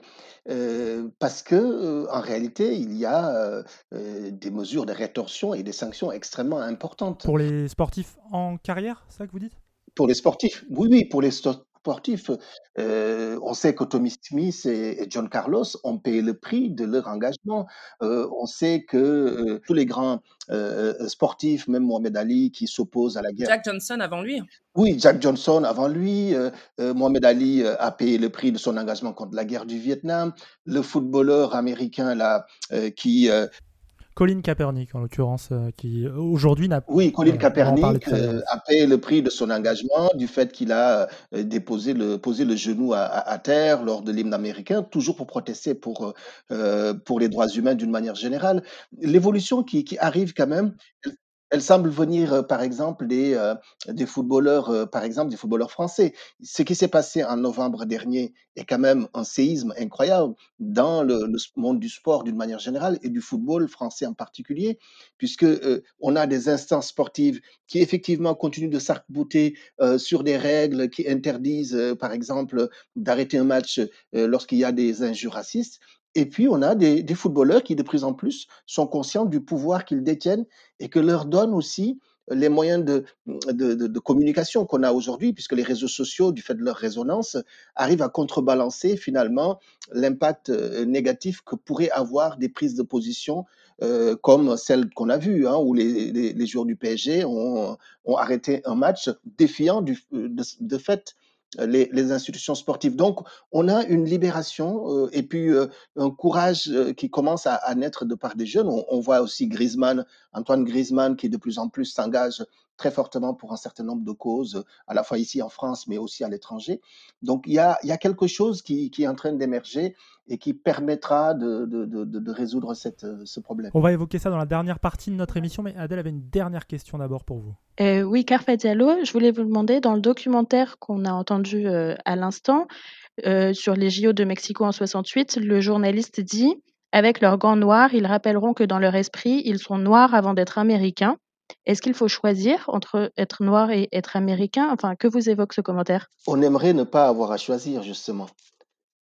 S12: parce que en réalité, il y a des mesures de rétorsion et des sanctions extrêmement importantes.
S4: Pour les sportifs en carrière, c'est ça que vous dites?
S12: Pour les sportifs, oui, oui, pour les sportifs. on sait que Tommy Smith et, John Carlos ont payé le prix de leur engagement. on sait que tous les grands sportifs, même Mohamed Ali, qui s'oppose à la guerre.
S15: Jack Johnson avant lui.
S12: Oui, Jack Johnson avant lui, euh, euh, Mohamed Ali euh, a payé le prix de son engagement contre la guerre du Vietnam. Le footballeur américain là qui
S4: Colin Kaepernick, en l'occurrence, qui aujourd'hui n'a
S12: Oui, Colin Kaepernick a payé le prix de son engagement, du fait qu'il a déposé le, posé le genou à, terre lors de l'hymne américain, toujours pour protester pour, pour les droits humains d'une manière générale. L'évolution qui, qui arrive quand même, elle semble venir, euh, par exemple, des, euh, footballeurs, euh, par exemple, des footballeurs français. Ce qui s'est passé en novembre dernier est quand même un séisme incroyable dans le, monde du sport d'une manière générale et du football français en particulier, puisque on a des instances sportives qui effectivement continuent de s'arc-bouter sur des règles qui interdisent, par exemple, d'arrêter un match lorsqu'il y a des injures racistes. Et puis, on a des, footballeurs qui, de plus en plus, sont conscients du pouvoir qu'ils détiennent et que leur donnent aussi les moyens de, de, communication qu'on a aujourd'hui, puisque les réseaux sociaux, du fait de leur résonance, arrivent à contrebalancer finalement l'impact euh, négatif que pourraient avoir des prises de position euh, comme celle qu'on a vue, hein, où les, les, joueurs du PSG ont, ont, arrêté un match défiant du, de, de fait les, institutions sportives. Donc, on a une libération et puis un courage qui commence à, à, naître de part des jeunes. On, on voit aussi Griezmann, Antoine Griezmann, qui de plus en plus s'engage très fortement pour un certain nombre de causes, à la fois ici en France, mais aussi à l'étranger. Donc il y a, il y a quelque chose qui, qui est en train d'émerger et qui permettra de, de, de, de résoudre cette, ce problème.
S4: On va évoquer ça dans la dernière partie de notre émission, mais Adèle avait une dernière question d'abord pour vous.
S13: Euh, oui, Carpa Diallo, je voulais vous demander, dans le documentaire qu'on a entendu euh, à l'instant, euh, sur les JO de Mexico en 68, le journaliste dit avec leurs gants noirs, ils rappelleront que dans leur esprit, ils sont noirs avant d'être américains. Est-ce qu'il faut choisir entre être noir et être américain? Enfin, que vous évoque ce commentaire?
S12: On aimerait ne pas avoir à choisir, justement.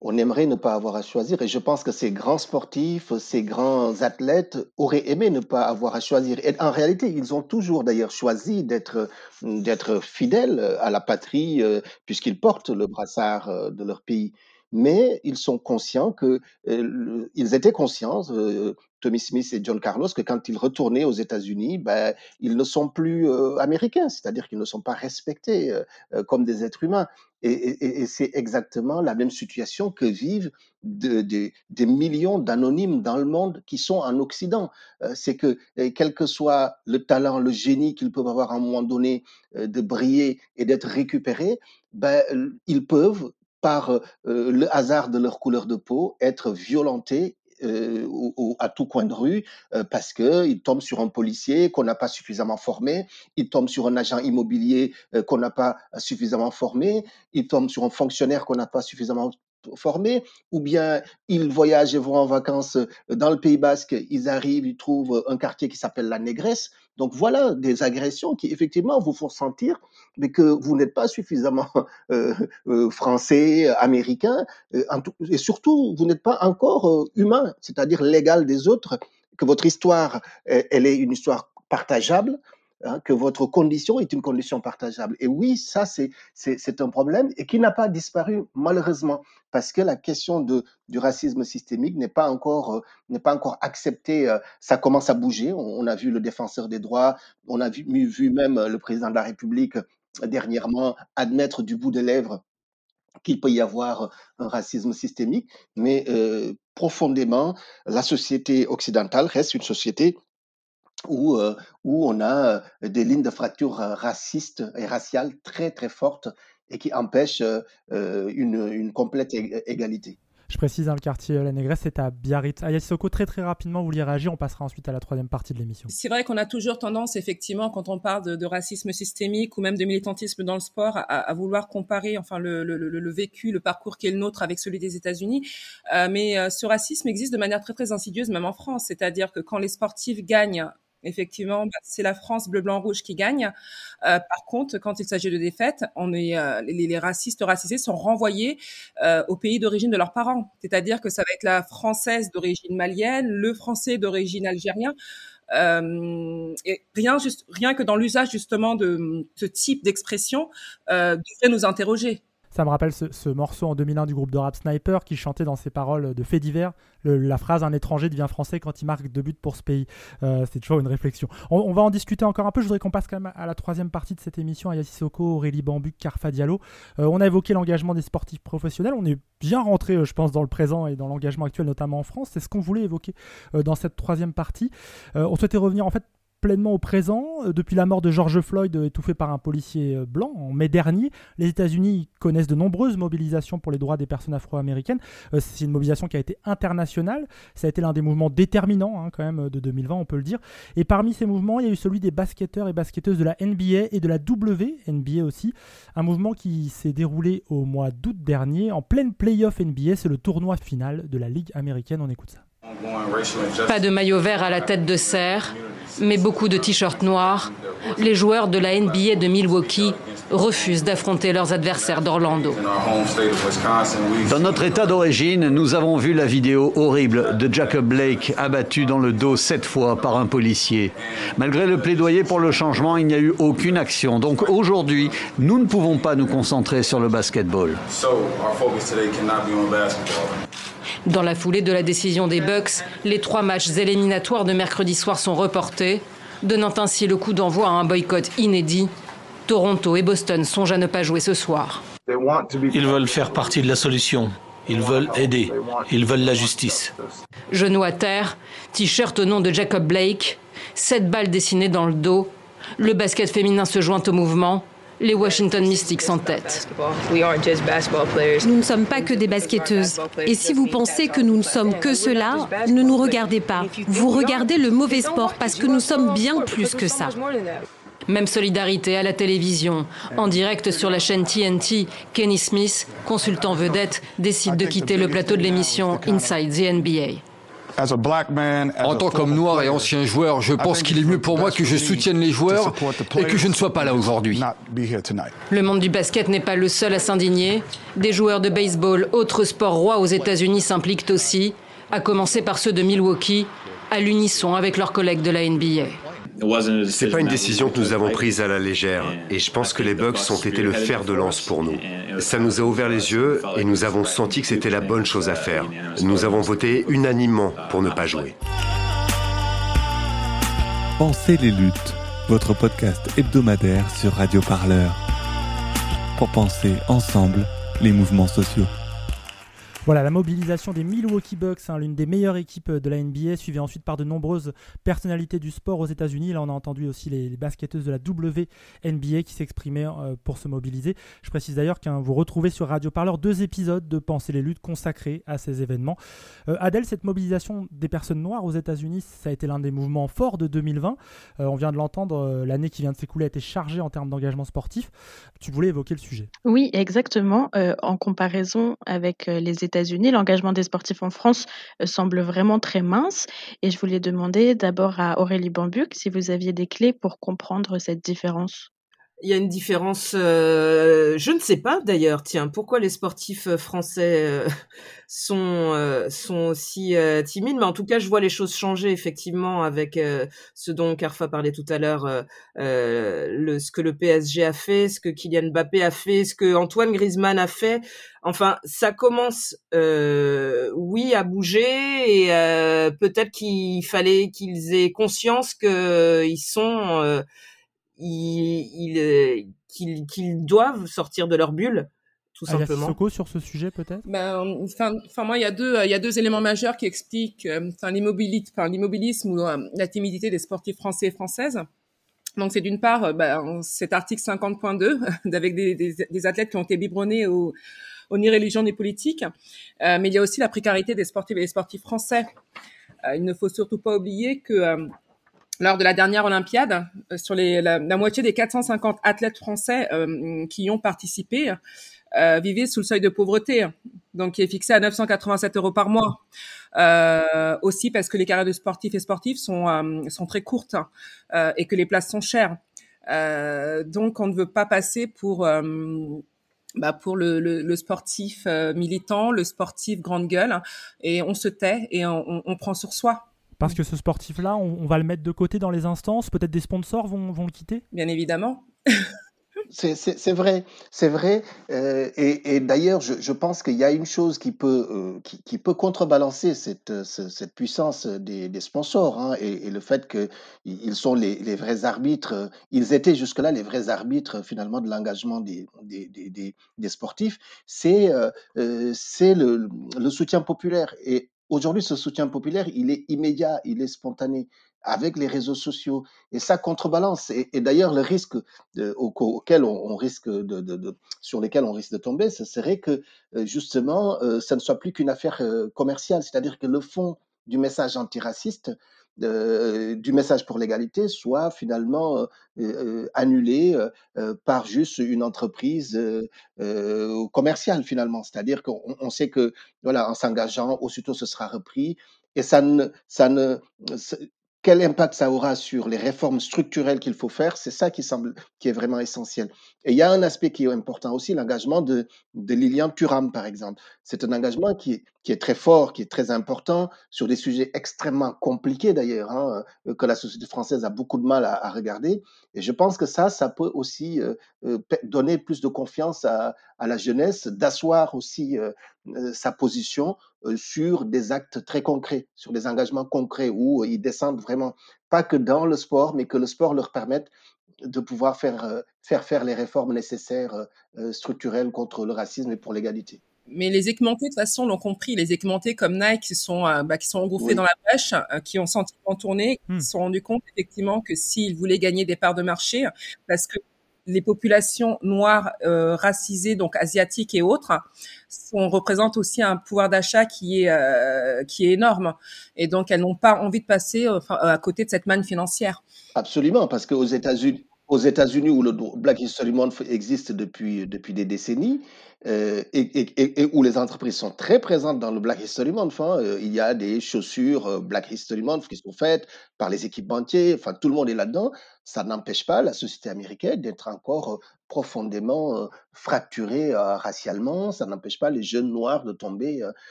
S12: On aimerait ne pas avoir à choisir. Et je pense que ces grands sportifs, ces grands athlètes auraient aimé ne pas avoir à choisir. Et en réalité, ils ont toujours d'ailleurs choisi d'être, d'être fidèles à la patrie, euh, puisqu'ils portent le brassard euh, de leur pays mais ils sont conscients que euh, ils étaient conscients, euh, Tommy Smith et John Carlos, que quand ils retournaient aux États-Unis, ben, ils ne sont plus euh, américains, c'est-à-dire qu'ils ne sont pas respectés comme des êtres humains. Et, et, et c'est exactement la même situation que vivent de, de, des millions d'anonymes dans le monde qui sont en Occident. c'est que quel que soit le talent, le génie qu'ils peuvent avoir à un moment donné de briller et d'être récupérés, ben, ils peuvent par euh, le hasard de leur couleur de peau, être violentés euh, à tout coin de rue euh, parce qu'ils tombent sur un policier qu'on n'a pas suffisamment formé, ils tombent sur un agent immobilier euh, qu'on n'a pas suffisamment formé, ils tombent sur un fonctionnaire qu'on n'a pas suffisamment formés, ou bien ils voyagent et vont en vacances dans le Pays Basque, ils arrivent, ils trouvent un quartier qui s'appelle la Négresse. Donc voilà des agressions qui effectivement vous font sentir mais que vous n'êtes pas suffisamment *laughs* euh, euh, français, américain, euh, et surtout vous n'êtes pas encore humain, c'est-à-dire l'égal des autres, que votre histoire, elle est une histoire partageable, Hein, que votre condition est une condition partageable. Et oui, ça, c'est un problème et qui n'a pas disparu, malheureusement, parce que la question de, du racisme systémique n'est pas encore euh, pas encore acceptée. Euh, ça commence à bouger. On, a vu le défenseur des droits, on a vu, vu même le président de la République euh, dernièrement admettre du bout des lèvres qu'il peut y avoir un racisme systémique, mais euh, profondément, la société occidentale reste une société où, euh, où on a euh, des lignes de fracture euh, racistes et raciales très très fortes et qui empêchent une, une complète égalité.
S4: Je précise, dans le quartier La Négresse, c'est à Biarritz. Ayas Soko, très très rapidement, vous vouliez réagir, on passera ensuite à la troisième partie de l'émission.
S15: C'est vrai qu'on a toujours tendance, effectivement, quand on parle de, de, racisme systémique ou même de militantisme dans le sport, à, à vouloir comparer enfin le, le, le, le, vécu, le parcours qui est le nôtre avec celui des États-Unis. Euh, mais ce racisme existe de manière très très insidieuse, même en France. C'est-à-dire que quand les sportifs gagnent Effectivement, bah, c'est la France bleu blanc rouge qui gagne. Euh, par contre, quand il s'agit de défaites, on est euh, les, racistes racisés sont renvoyés euh, au pays d'origine de leurs parents. C'est-à-dire que ça va être la française d'origine malienne, le français d'origine algérien. Euh, rien, juste, rien que dans l'usage justement de ce type d'expression euh, devrait nous interroger.
S4: Ça me rappelle ce, morceau en 2001 du groupe de rap Sniper qui chantait dans ses paroles de faits divers la phrase un étranger devient français quand il marque deux buts pour ce pays. Euh, c'est toujours une réflexion. On, va en discuter encore un peu. Je voudrais qu'on passe quand même à la troisième partie de cette émission. à Sissoko, Aurélie Bambuc, Carfa Diallo. Euh, on a évoqué l'engagement des sportifs professionnels. On est bien rentré, euh, je pense, dans le présent et dans l'engagement actuel, notamment en France. C'est ce qu'on voulait évoquer dans cette troisième partie. on souhaitait revenir en fait pleinement au présent. Euh, depuis la mort de George Floyd euh, étouffé par un policier euh, blanc en mai dernier, les États-Unis connaissent de nombreuses mobilisations pour les droits des personnes afro-américaines. C'est une mobilisation qui a été internationale. Ça a été l'un des mouvements déterminants hein, quand même de 2020, on peut le dire. Et parmi ces mouvements, il y a eu celui des basketteurs et basketteuses de la NBA et de la WNBA aussi. Un mouvement qui s'est déroulé au mois d'août dernier en pleine playoff NBA. C'est le tournoi final de la Ligue américaine. On écoute ça.
S18: Pas de maillot vert à la tête de serre, mais beaucoup de t-shirts noirs. Les joueurs de la NBA de Milwaukee refusent d'affronter leurs adversaires d'Orlando.
S19: Dans notre état d'origine, nous avons vu la vidéo horrible de Jacob Blake abattu dans le dos sept fois par un policier. Malgré le plaidoyer pour le changement, il n'y a eu aucune action. Donc aujourd'hui, nous ne pouvons pas nous concentrer sur le basketball.
S18: Dans la foulée de la décision des Bucks, les trois matchs éliminatoires de mercredi soir sont reportés, donnant ainsi le coup d'envoi à un boycott inédit. Toronto et Boston songent à ne pas jouer ce soir.
S20: Ils veulent faire partie de la solution. Ils veulent aider. Ils veulent la justice.
S18: Genou à terre, t-shirt au nom de Jacob Blake, sept balles dessinées dans le dos. Le basket féminin se joint au mouvement. Les Washington Mystics en tête.
S21: Nous ne sommes pas que des basketteuses. Et si vous pensez que nous ne sommes que cela, ne nous regardez pas. Vous regardez le mauvais sport parce que nous sommes bien plus que ça.
S18: Même solidarité à la télévision. En direct sur la chaîne TNT, Kenny Smith, consultant vedette, décide de quitter le plateau de l'émission Inside the NBA.
S22: En tant qu'homme noir et ancien joueur, je pense qu'il est mieux pour moi que je soutienne les joueurs et que je ne sois pas là aujourd'hui.
S18: Le monde du basket n'est pas le seul à s'indigner. Des joueurs de baseball, autres sports rois aux États-Unis s'impliquent aussi, à commencer par ceux de Milwaukee, à l'unisson avec leurs collègues de la NBA.
S23: C'est pas une décision que nous avons prise à la légère et je pense que les Bucks ont été le fer de lance pour nous. Ça nous a ouvert les yeux et nous avons senti que c'était la bonne chose à faire. Nous avons voté unanimement pour ne pas jouer.
S6: Pensez les luttes, votre podcast hebdomadaire sur Radio Parleur. Pour penser ensemble les mouvements sociaux.
S4: Voilà, la mobilisation des Milwaukee Bucks, hein, l'une des meilleures équipes de la NBA, suivie ensuite par de nombreuses personnalités du sport aux États-Unis. Là, on a entendu aussi les, basketteuses de la WNBA qui s'exprimaient euh, pour se mobiliser. Je précise d'ailleurs que vous retrouvez sur Radio Parleur deux épisodes de Penser les luttes consacrés à ces événements. Euh, Adèle, cette mobilisation des personnes noires aux États-Unis, ça a été l'un des mouvements forts de 2020. Euh, on vient de l'entendre, l'année qui vient de s'écouler a été chargée en termes d'engagement sportif. Tu voulais évoquer le sujet.
S13: Oui, exactement. en comparaison avec les États l'engagement des sportifs en France euh, semble vraiment très mince. Et je voulais demander d'abord à Aurélie Bambuc si vous aviez des clés pour comprendre cette différence.
S14: Il y a une différence, euh, je ne sais pas d'ailleurs, tiens, pourquoi les sportifs euh, français euh, *laughs* sont sont aussi timides, mais en tout cas, je vois les choses changer effectivement avec ce dont Carfa parlait tout à l'heure, le ce que le PSG a fait, ce que Kylian Mbappé a fait, ce que Antoine Griezmann a fait. Enfin, ça commence, oui, à bouger et peut-être qu'il fallait qu'ils aient conscience qu'ils sont ils, euh, qu'ils, doivent sortir de leur bulle tout simplement.
S4: Soko sur ce sujet peut-être?
S15: Ben, enfin, moi il y a deux il y a deux éléments majeurs qui expliquent euh, enfin l'immobilisme enfin l'immobilisme ou euh, la timidité des sportifs français et françaises. Donc c'est d'une part ben, cet article 50.2 *laughs* avec des, des, des, athlètes qui ont été biberonnés au, au ni religion ni politique, euh, mais il y a aussi la précarité des sportifs et des sportifs français. Euh, il ne faut surtout pas oublier que lors de la dernière Olympiade, euh, sur les, la, moitié des 450 athlètes français euh, qui y ont participé euh, vivaient sous le seuil de pauvreté, donc qui est fixé à 987 euros par mois. Euh, aussi parce que les carrières de sportifs et sportifs sont, euh, sont très courtes et que les places sont chères. donc on ne veut pas passer pour bah pour le, le, le sportif militant, le sportif grande gueule, et on se tait et on, on prend sur soi.
S4: Parce que ce sportif-là, on, va le mettre de côté dans les instances, peut-être des sponsors vont, vont le quitter
S15: Bien évidemment. *laughs*
S12: C'est vrai, c'est vrai. Euh, et, et d'ailleurs, je, je, pense qu'il y a une chose qui peut, euh, qui, qui, peut contrebalancer cette, cette puissance des, des sponsors hein, et, et, le fait qu'ils sont les, les, vrais arbitres. Ils étaient jusque-là les vrais arbitres finalement de l'engagement des, des, des, des, sportifs. C'est euh, euh le, le soutien populaire. Et Aujourd'hui, ce soutien populaire, il est immédiat, il est spontané avec les réseaux sociaux et ça contrebalance. Et, d'ailleurs, le risque auquel on, risque de, sur lesquels on risque de tomber, ce serait que euh, justement, euh, ça ne soit plus qu'une affaire euh, commerciale, c'est-à-dire que le fond du message antiraciste du message pour l'égalité soit finalement euh, euh, annulé euh, par juste une entreprise commerciale finalement. C'est-à-dire qu'on sait que voilà, en s'engageant, aussitôt ce sera repris et ça ne, ça ne, quel impact ça aura sur les réformes structurelles qu'il faut faire, c'est ça qui semble qui est vraiment essentiel. Et il y a un aspect qui est important aussi, l'engagement de, de Lilian Thuram, par exemple. C'est un engagement qui est, très fort, qui est très important sur des sujets extrêmement compliqués d'ailleurs, hein, euh, que la société française a beaucoup de mal à, regarder. Et je pense que ça, ça peut aussi euh, euh donner plus de confiance à, la jeunesse, d'asseoir aussi sa position euh, sur des actes très concrets, sur des engagements concrets où ils descendent vraiment, pas que dans le sport, mais que le sport leur permette de pouvoir faire, faire faire les réformes nécessaires structurelles contre le racisme et pour l'égalité.
S15: Mais les équipementiers, de toute façon, l'ont compris. Les équipementiers comme Nike qui sont, bah, qui sont engouffrés dans la brèche, qui ont senti en tourner, qui se sont rendus compte effectivement que s'ils voulaient gagner des parts de marché, parce que les populations noires, euh, racisées, donc asiatiques et autres, sont, représentent aussi un pouvoir d'achat qui est euh, qui est énorme. Et donc elles n'ont pas envie de passer à côté de cette manne financière.
S12: Absolument, parce qu'aux États-Unis, aux États-Unis où le Black History Month existe depuis depuis des décennies, euh, et, où les entreprises sont très présentes dans le Black History Month. Hein. Euh, il y a des chaussures euh, Black History Month qui sont faites par les équipementiers, enfin tout le monde est là-dedans. Ça n'empêche pas la société américaine d'être encore profondément fracturée racialement. Ça n'empêche pas les jeunes noirs de tomber.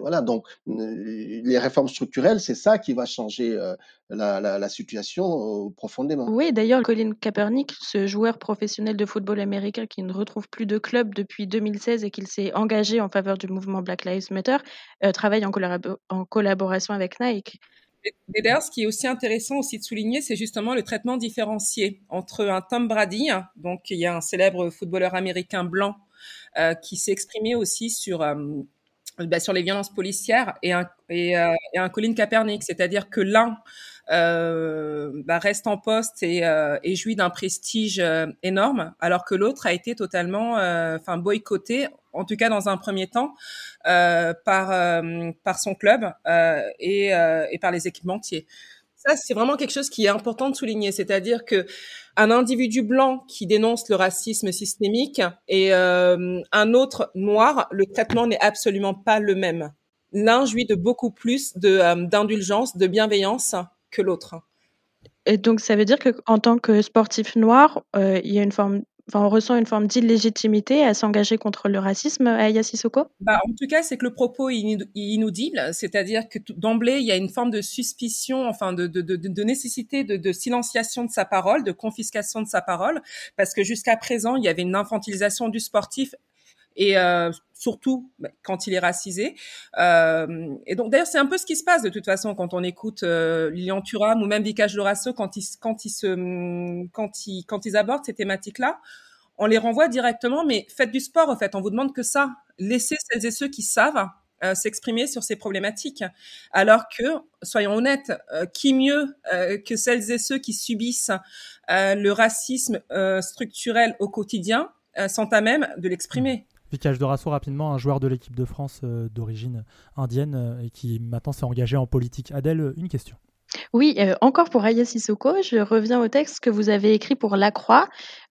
S12: voilà, donc les réformes structurelles, c'est ça qui va changer la, la, situation profondément.
S13: Oui, d'ailleurs, Colin Kaepernick, ce joueur professionnel de football américain qui ne retrouve plus de club depuis 2016 et qu'il s'est engagé en faveur du mouvement Black Lives Matter, travaille en, collaboration avec Nike.
S15: D'ailleurs, ce qui est aussi intéressant aussi de souligner, c'est justement le traitement différencié entre un Tom Brady, donc il y a un célèbre footballeur américain blanc euh, qui s'est exprimé aussi sur euh, bah, sur les violences policières et un, et, euh, un Colin Kaepernick, c'est-à-dire que l'un euh, bah, reste en poste et, euh, et jouit d'un prestige euh, énorme, alors que l'autre a été totalement, enfin boycotté, en tout cas dans un premier temps, par par son club et, et par les équipementiers ça, c'est vraiment quelque chose qui est important de souligner, c'est-à-dire que un individu blanc qui dénonce le racisme systémique et euh, un autre noir, le traitement n'est absolument pas le même. L'un jouit de beaucoup plus de d'indulgence, de bienveillance que l'autre.
S13: Et donc, ça veut dire qu'en tant que sportif noir, euh, il y a une forme Enfin, on ressent une forme d'illégitimité à s'engager contre le racisme à Yassisoko
S15: bah, En tout cas, c'est que le propos est inaudible, c'est-à-dire que d'emblée, il y a une forme de suspicion, enfin de, de, de, de nécessité de, de, silenciation de sa parole, de confiscation de sa parole, parce que jusqu'à présent, il y avait une infantilisation du sportif et euh, surtout bah, quand il est racisé. Euh, et donc d'ailleurs c'est un peu ce qui se passe de toute façon quand on écoute euh, Lilian Thuram ou même Vicage Lorasso quand ils quand ils se quand ils quand ils abordent ces thématiques-là, on les renvoie directement. Mais faites du sport en fait, on vous demande que ça. Laissez celles et ceux qui savent euh, s'exprimer sur ces problématiques. Alors que, soyons honnêtes, euh, qui mieux euh, que celles et ceux qui subissent le racisme structurel au quotidien sont à même de l'exprimer?
S4: Vicage Dorasso, rapidement, un joueur de l'équipe de France euh, d'origine indienne euh, et qui maintenant s'est engagé en politique. Adèle, une question.
S13: Oui, euh, encore pour Aya Sissoko, je reviens au texte que vous avez écrit pour La Croix.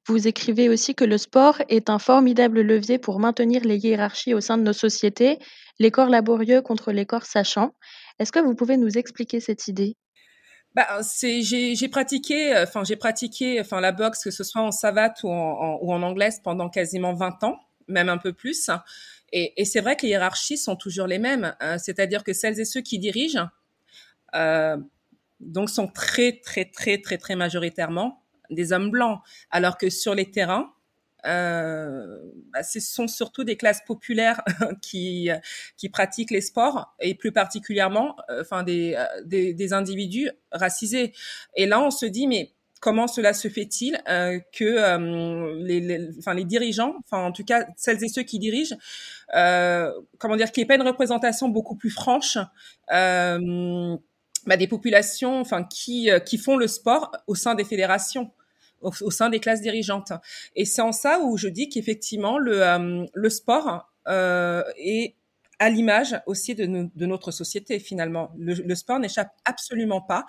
S13: Vous écrivez aussi que le sport est un formidable levier pour maintenir les hiérarchies au sein de nos sociétés, les corps laborieux contre les corps sachants. Est-ce que vous pouvez nous expliquer cette idée?
S15: Bah, c'est j'ai pratiqué enfin j'ai pratiqué enfin la boxe que ce soit en savate ou en, ou en anglaise pendant quasiment 20 ans même un peu plus. Et, c'est vrai que les hiérarchies sont toujours les mêmes, hein. c'est-à-dire que celles et ceux qui dirigent euh, donc sont très très très très très majoritairement des hommes blancs, alors que sur les terrains, euh, bah, ce sont surtout des classes populaires *laughs* qui qui pratiquent les sports et plus particulièrement, euh, enfin des, des, des individus racisés. Et là, on se dit mais comment cela se fait-il euh, que euh, les, les, enfin, les dirigeants, enfin en tout cas celles et ceux qui dirigent, euh, comment dire, qu'il n'y ait pas une représentation beaucoup plus franche euh, bah, des populations, enfin qui euh, qui font le sport au sein des fédérations. Au, sein des classes dirigeantes. Et c'est en ça où je dis qu'effectivement, le, euh, le sport est à l'image aussi de, de, notre société finalement. Le, le sport n'échappe absolument pas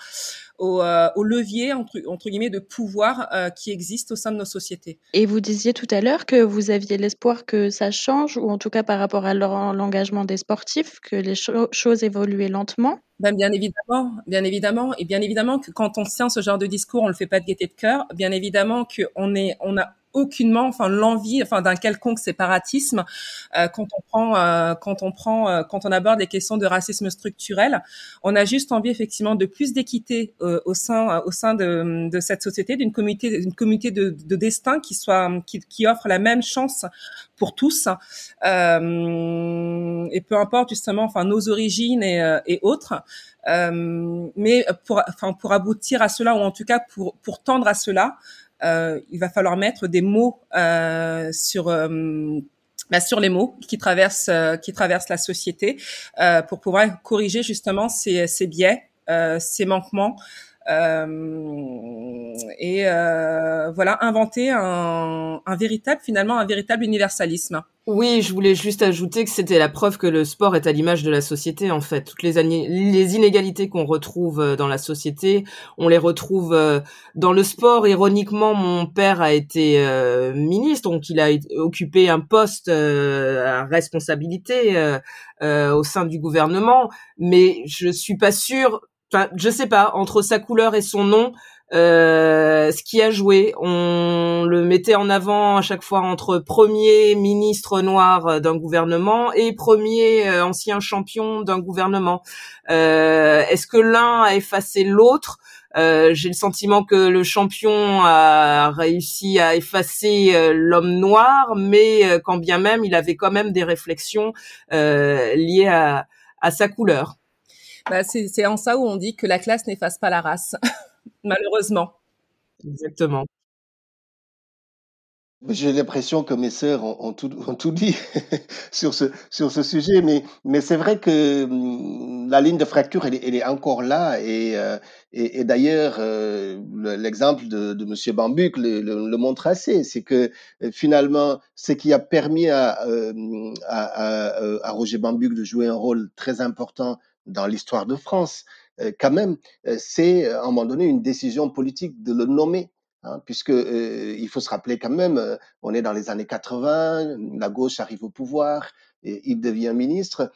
S15: au, euh, au levier entre, entre, guillemets de pouvoir euh, qui existe au sein de nos sociétés.
S13: Et vous disiez tout à l'heure que vous aviez l'espoir que ça change, ou en tout cas par rapport à l'engagement des sportifs, que les cho choses évoluaient lentement.
S15: Ben bien évidemment, bien évidemment, et bien évidemment que quand on tient ce genre de discours, on le fait pas de gaieté de cœur. Bien évidemment qu'on est, on a aucunement, enfin l'envie, enfin d'un quelconque séparatisme euh, quand on prend, euh, quand on prend, euh, quand on aborde les questions de racisme structurel. On a juste envie effectivement de plus d'équité euh, au sein, au sein de, de cette société, d'une communauté, d'une communauté de, de, destin qui soit, qui, qui, offre la même chance pour tous, euh, et peu importe justement, enfin nos origines et, et autres. mais pour, enfin pour aboutir à cela ou en tout cas pour pour tendre à cela, il va falloir mettre des mots sur bah, sur les mots qui traversent qui traversent la société pour pouvoir corriger justement ces, ces biais, ces manquements. Euh, et euh, voilà, inventer un, un, véritable, finalement, un véritable universalisme.
S14: Oui, je voulais juste ajouter que c'était la preuve que le sport est à l'image de la société, en fait. Toutes les, inégalités qu'on retrouve euh, dans la société, on les retrouve dans le sport. Ironiquement, mon père a été ministre, donc il a occupé un poste à responsabilité au sein du gouvernement, mais je suis pas sûre enfin, je sais pas, entre sa couleur et son nom, euh, ce qui a joué, on le mettait en avant à chaque fois entre premier ministre noir d'un gouvernement et premier euh, ancien champion d'un gouvernement. Euh, Est-ce que l'un a effacé l'autre? Euh, J'ai le sentiment que le champion a réussi à effacer euh, l'homme noir, mais quand bien même, il avait quand même des réflexions liées à, à sa couleur.
S15: Bah, c'est en ça où on dit que la classe n'efface pas la race, *laughs* malheureusement.
S14: Exactement.
S12: J'ai l'impression que mes sœurs ont, tout, ont tout, dit *laughs* sur ce, sur ce sujet, mais, mais c'est vrai que hum, la ligne de fracture, elle, elle est encore là. Et, euh, et, et d'ailleurs, euh, l'exemple de, de M. Bambuc le, le, montre assez. C'est que euh, finalement, ce qui a permis à, à, à, à Roger Bambuc de jouer un rôle très important dans l'histoire de France, euh, quand même, euh, c'est à un moment donné une décision politique de le nommer. Hein, puisque euh, il faut se rappeler quand même, on est dans les années 80, la gauche arrive au pouvoir, et il devient ministre.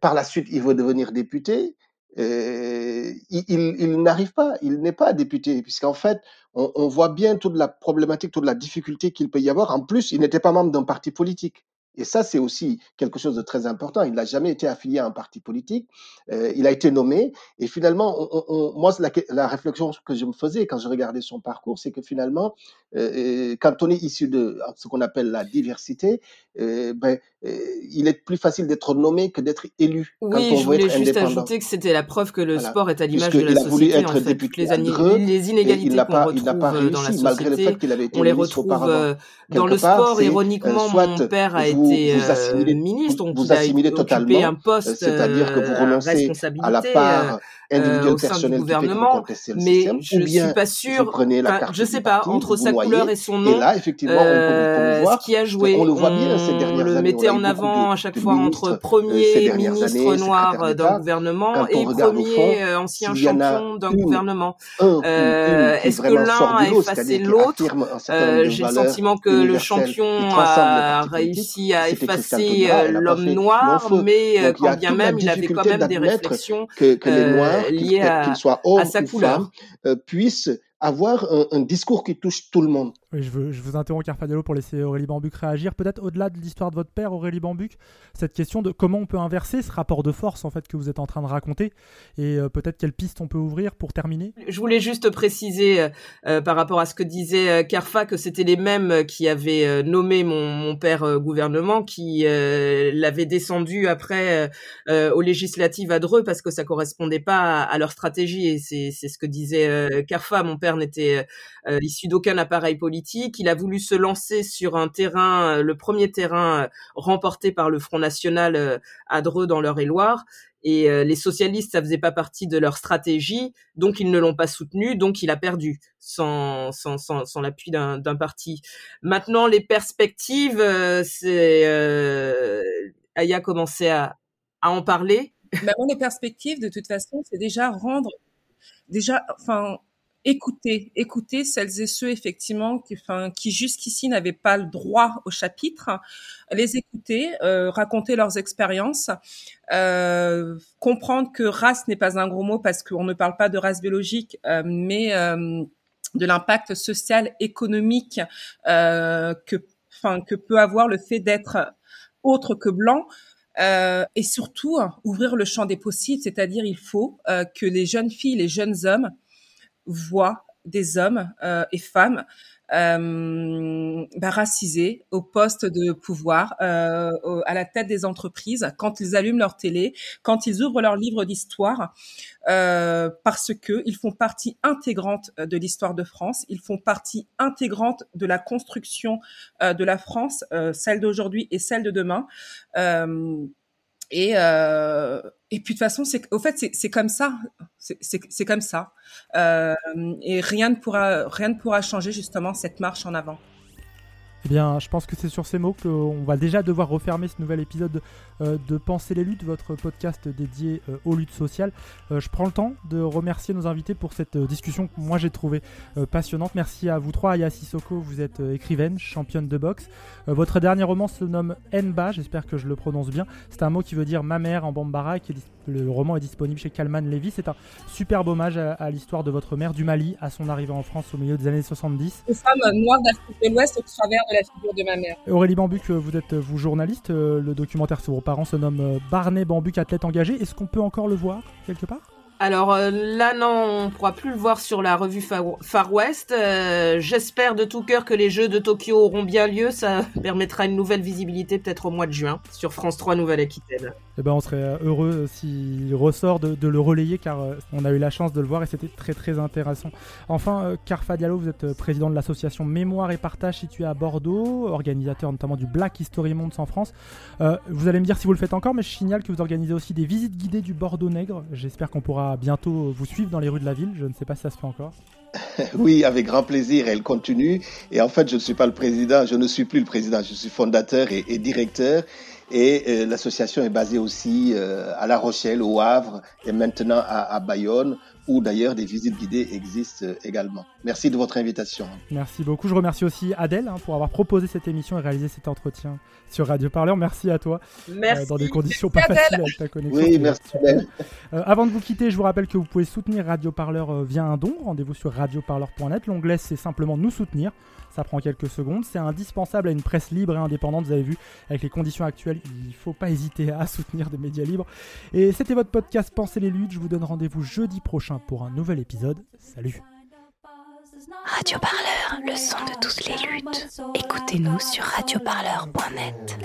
S12: par la suite, il veut devenir député. il, n'arrive pas, il n'est pas député, puisqu'en fait, on, voit bien toute la problématique, toute la difficulté qu'il peut y avoir. En plus, il n'était pas membre d'un parti politique. Et ça, c'est aussi quelque chose de très important. Il n'a jamais été affilié à un parti politique. Euh, il a été nommé. Et finalement, on, on, moi, la, la, réflexion que je me faisais quand je regardais son parcours, c'est que finalement, euh, euh quand on est issu de ce qu'on appelle la diversité, euh, ben, il est plus facile d'être nommé que d'être élu.
S14: Oui,
S12: quand on
S14: je voulais juste ajouter que c'était la preuve que le
S12: voilà.
S14: sport est à l'image de la
S12: il a
S14: société.
S12: voulu être
S14: en fait.
S12: député
S14: les,
S12: à Dreux,
S14: les inégalités qu'on
S12: pas,
S14: retrouve
S12: il pas réussi,
S14: dans la société,
S12: malgré le fait qu'il avait été
S14: on les retrouve dans le sport. Ironiquement, mon père a été
S12: vous assimilez,
S14: ministre, donc
S12: vous, assimilez totalement,
S14: un poste
S12: c'est-à-dire que vous renoncez à la part individuelle
S14: au sein du
S12: personnelle qui fait que vous
S14: gouvernement,
S12: contestez le
S14: mais
S12: système,
S14: je
S12: ou bien
S14: suis pas
S12: vous
S14: sûre.
S12: prenez la carte
S14: je
S12: du
S14: sais pas
S12: parti,
S14: entre
S12: vous
S14: sa
S12: noyez,
S14: couleur et son
S12: et
S14: nom.
S12: là, effectivement, on vous
S14: euh,
S12: promouvoir.
S14: ce qui a joué,
S12: On le voit bien ces dernières
S14: le
S12: années.
S14: mettait
S12: On a eu
S14: en avant à chaque fois entre
S12: euh,
S14: premier ministre noir d'un gouvernement et premier euh, ancien champion d'un gouvernement. Euh, Est-ce que l'un a
S12: du
S14: effacé l'autre? Euh, J'ai le sentiment que le champion a réussi effacer
S12: Taubira,
S14: euh, l'homme noir, mais euh,
S12: a
S14: quand bien même, il avait quand même des réflexions
S12: que, que les
S14: euh,
S12: Noirs,
S14: liées à, à sa
S12: ou
S14: couleur.
S12: puissent avoir un, un discours qui touche tout le monde.
S4: Oui, je, veux, je vous interromps Carfadiello pour laisser Aurélie Bambuc réagir. Peut-être au-delà de l'histoire de votre père, Aurélie Bambuc, cette question de comment on peut inverser ce rapport de force en fait que vous êtes en train de raconter et euh, peut-être quelle piste on peut ouvrir pour terminer?
S14: Je voulais juste préciser euh, euh, par rapport à ce que disait euh, Carfa que c'était les mêmes euh, qui avaient nommé mon, mon père gouvernement qui l'avaient descendu après aux législatives à Dreux parce que ça correspondait pas à, à leur stratégie et c'est ce que disait Carfa. Mon père n'était issu d'aucun appareil politique. Il a voulu se lancer sur un terrain, euh, le premier terrain euh, remporté par le Front National euh, à Dreux dans l'Eure-et-Loire. Et les socialistes, ça faisait pas partie de leur stratégie, donc ils ne l'ont pas soutenu, donc il a perdu sans sans sans, sans l'appui d'un parti. Maintenant, les perspectives, c'est euh, Aya a commencé à à en parler.
S15: Maintenant, les perspectives, de toute façon, c'est déjà rendre, déjà, enfin, écouter, écouter celles et ceux effectivement qui, enfin, qui jusqu'ici n'avaient pas le droit au chapitre, les écouter, euh, raconter leurs expériences, euh, comprendre que race n'est pas un gros mot parce qu'on ne parle pas de race biologique, euh, mais euh, de l'impact social, économique euh, que, enfin, que peut avoir le fait d'être autre que blanc. Euh, et surtout ouvrir le champ des possibles, c'est-à-dire il faut euh, que les jeunes filles, les jeunes hommes voient des hommes euh, et femmes euh, bah, racisés au poste de pouvoir, euh, à la tête des entreprises, quand ils allument leur télé, quand ils ouvrent leur livre d'histoire, euh, parce que ils font partie intégrante de l'histoire de France, ils font partie intégrante de la construction euh, de la France, euh, celle d'aujourd'hui et celle de demain. Et, euh, et puis de toute façon, c'est au fait c'est comme ça, c'est comme ça, euh, et rien ne pourra rien ne pourra changer justement cette marche en avant.
S4: Eh bien, je pense que c'est sur ces mots qu'on va déjà devoir refermer ce nouvel épisode euh, de Penser les luttes, votre podcast dédié euh, aux luttes sociales. Euh, je prends le temps de remercier nos invités pour cette discussion que moi j'ai trouvée passionnante. Merci à vous trois. Aya Sissoko, vous êtes écrivaine, championne de boxe. votre dernier roman se nomme Enba, j'espère que je le prononce bien. C'est un mot qui veut dire ma mère en bambara. Qui le roman est disponible chez Kalman Levy. C'est un superbe hommage à, l'histoire de votre mère du Mali à son arrivée en France au milieu des années 70.
S15: Une femme noire d'Afrique de l'Ouest au travers de la figure de ma mère.
S4: Aurélie Bambuc, vous êtes vous journaliste. Le documentaire sur vos parents se nomme euh, Barney Bambuc, athlète engagé. Est-ce qu'on peut encore le voir quelque part?
S14: Alors euh, là, non, on pourra plus le voir sur la revue Far, West. Euh, j'espère de tout cœur que les Jeux de Tokyo auront bien lieu. Ça *laughs* permettra une nouvelle visibilité peut-être au mois de juin sur France 3 Nouvelle-Aquitaine.
S4: Eh ben, on serait heureux s'il ressort de, le relayer car on a eu la chance de le voir et c'était très très intéressant. Enfin, Carfa Diallo, vous êtes président de l'association Mémoire et Partage située à Bordeaux, organisateur notamment du Black History Month en France. vous allez me dire si vous le faites encore, mais je signale que vous organisez aussi des visites guidées du Bordeaux Nègre. J'espère qu'on pourra bientôt vous suivre dans les rues de la ville. Je ne sais pas si ça se fait encore. *laughs*
S12: Oui, avec grand plaisir. Elle continue. Et en fait, je ne suis pas le président, je ne suis plus le président, je suis fondateur et, directeur. Et euh, l'association est basée aussi euh, à La Rochelle, au Havre et maintenant à Bayonne où d'ailleurs des visites guidées existent euh, également. Merci de votre invitation.
S4: Merci beaucoup. Je remercie aussi Adèle hein, pour avoir proposé cette émission et réalisé cet entretien sur Radio Parleur. Merci à toi.
S14: Euh, merci.
S4: dans des conditions pas faciles avec ta connexion.
S12: Oui, merci Adèle.
S4: Euh, avant de vous quitter, je vous rappelle que vous pouvez soutenir Radio Parleur via un don. Rendez-vous sur radioparleur.net. L'onglet, c'est simplement nous soutenir. Ça prend quelques secondes. C'est indispensable à une presse libre et indépendante. Vous avez vu, avec les conditions actuelles, il ne faut pas hésiter à *laughs* soutenir des médias libres. Et c'était votre podcast Pensez les luttes. Je vous donne rendez-vous jeudi prochain pour un nouvel épisode. Salut
S1: Radio Parleur, le son de toutes les luttes. Écoutez-nous sur radioparleur.net.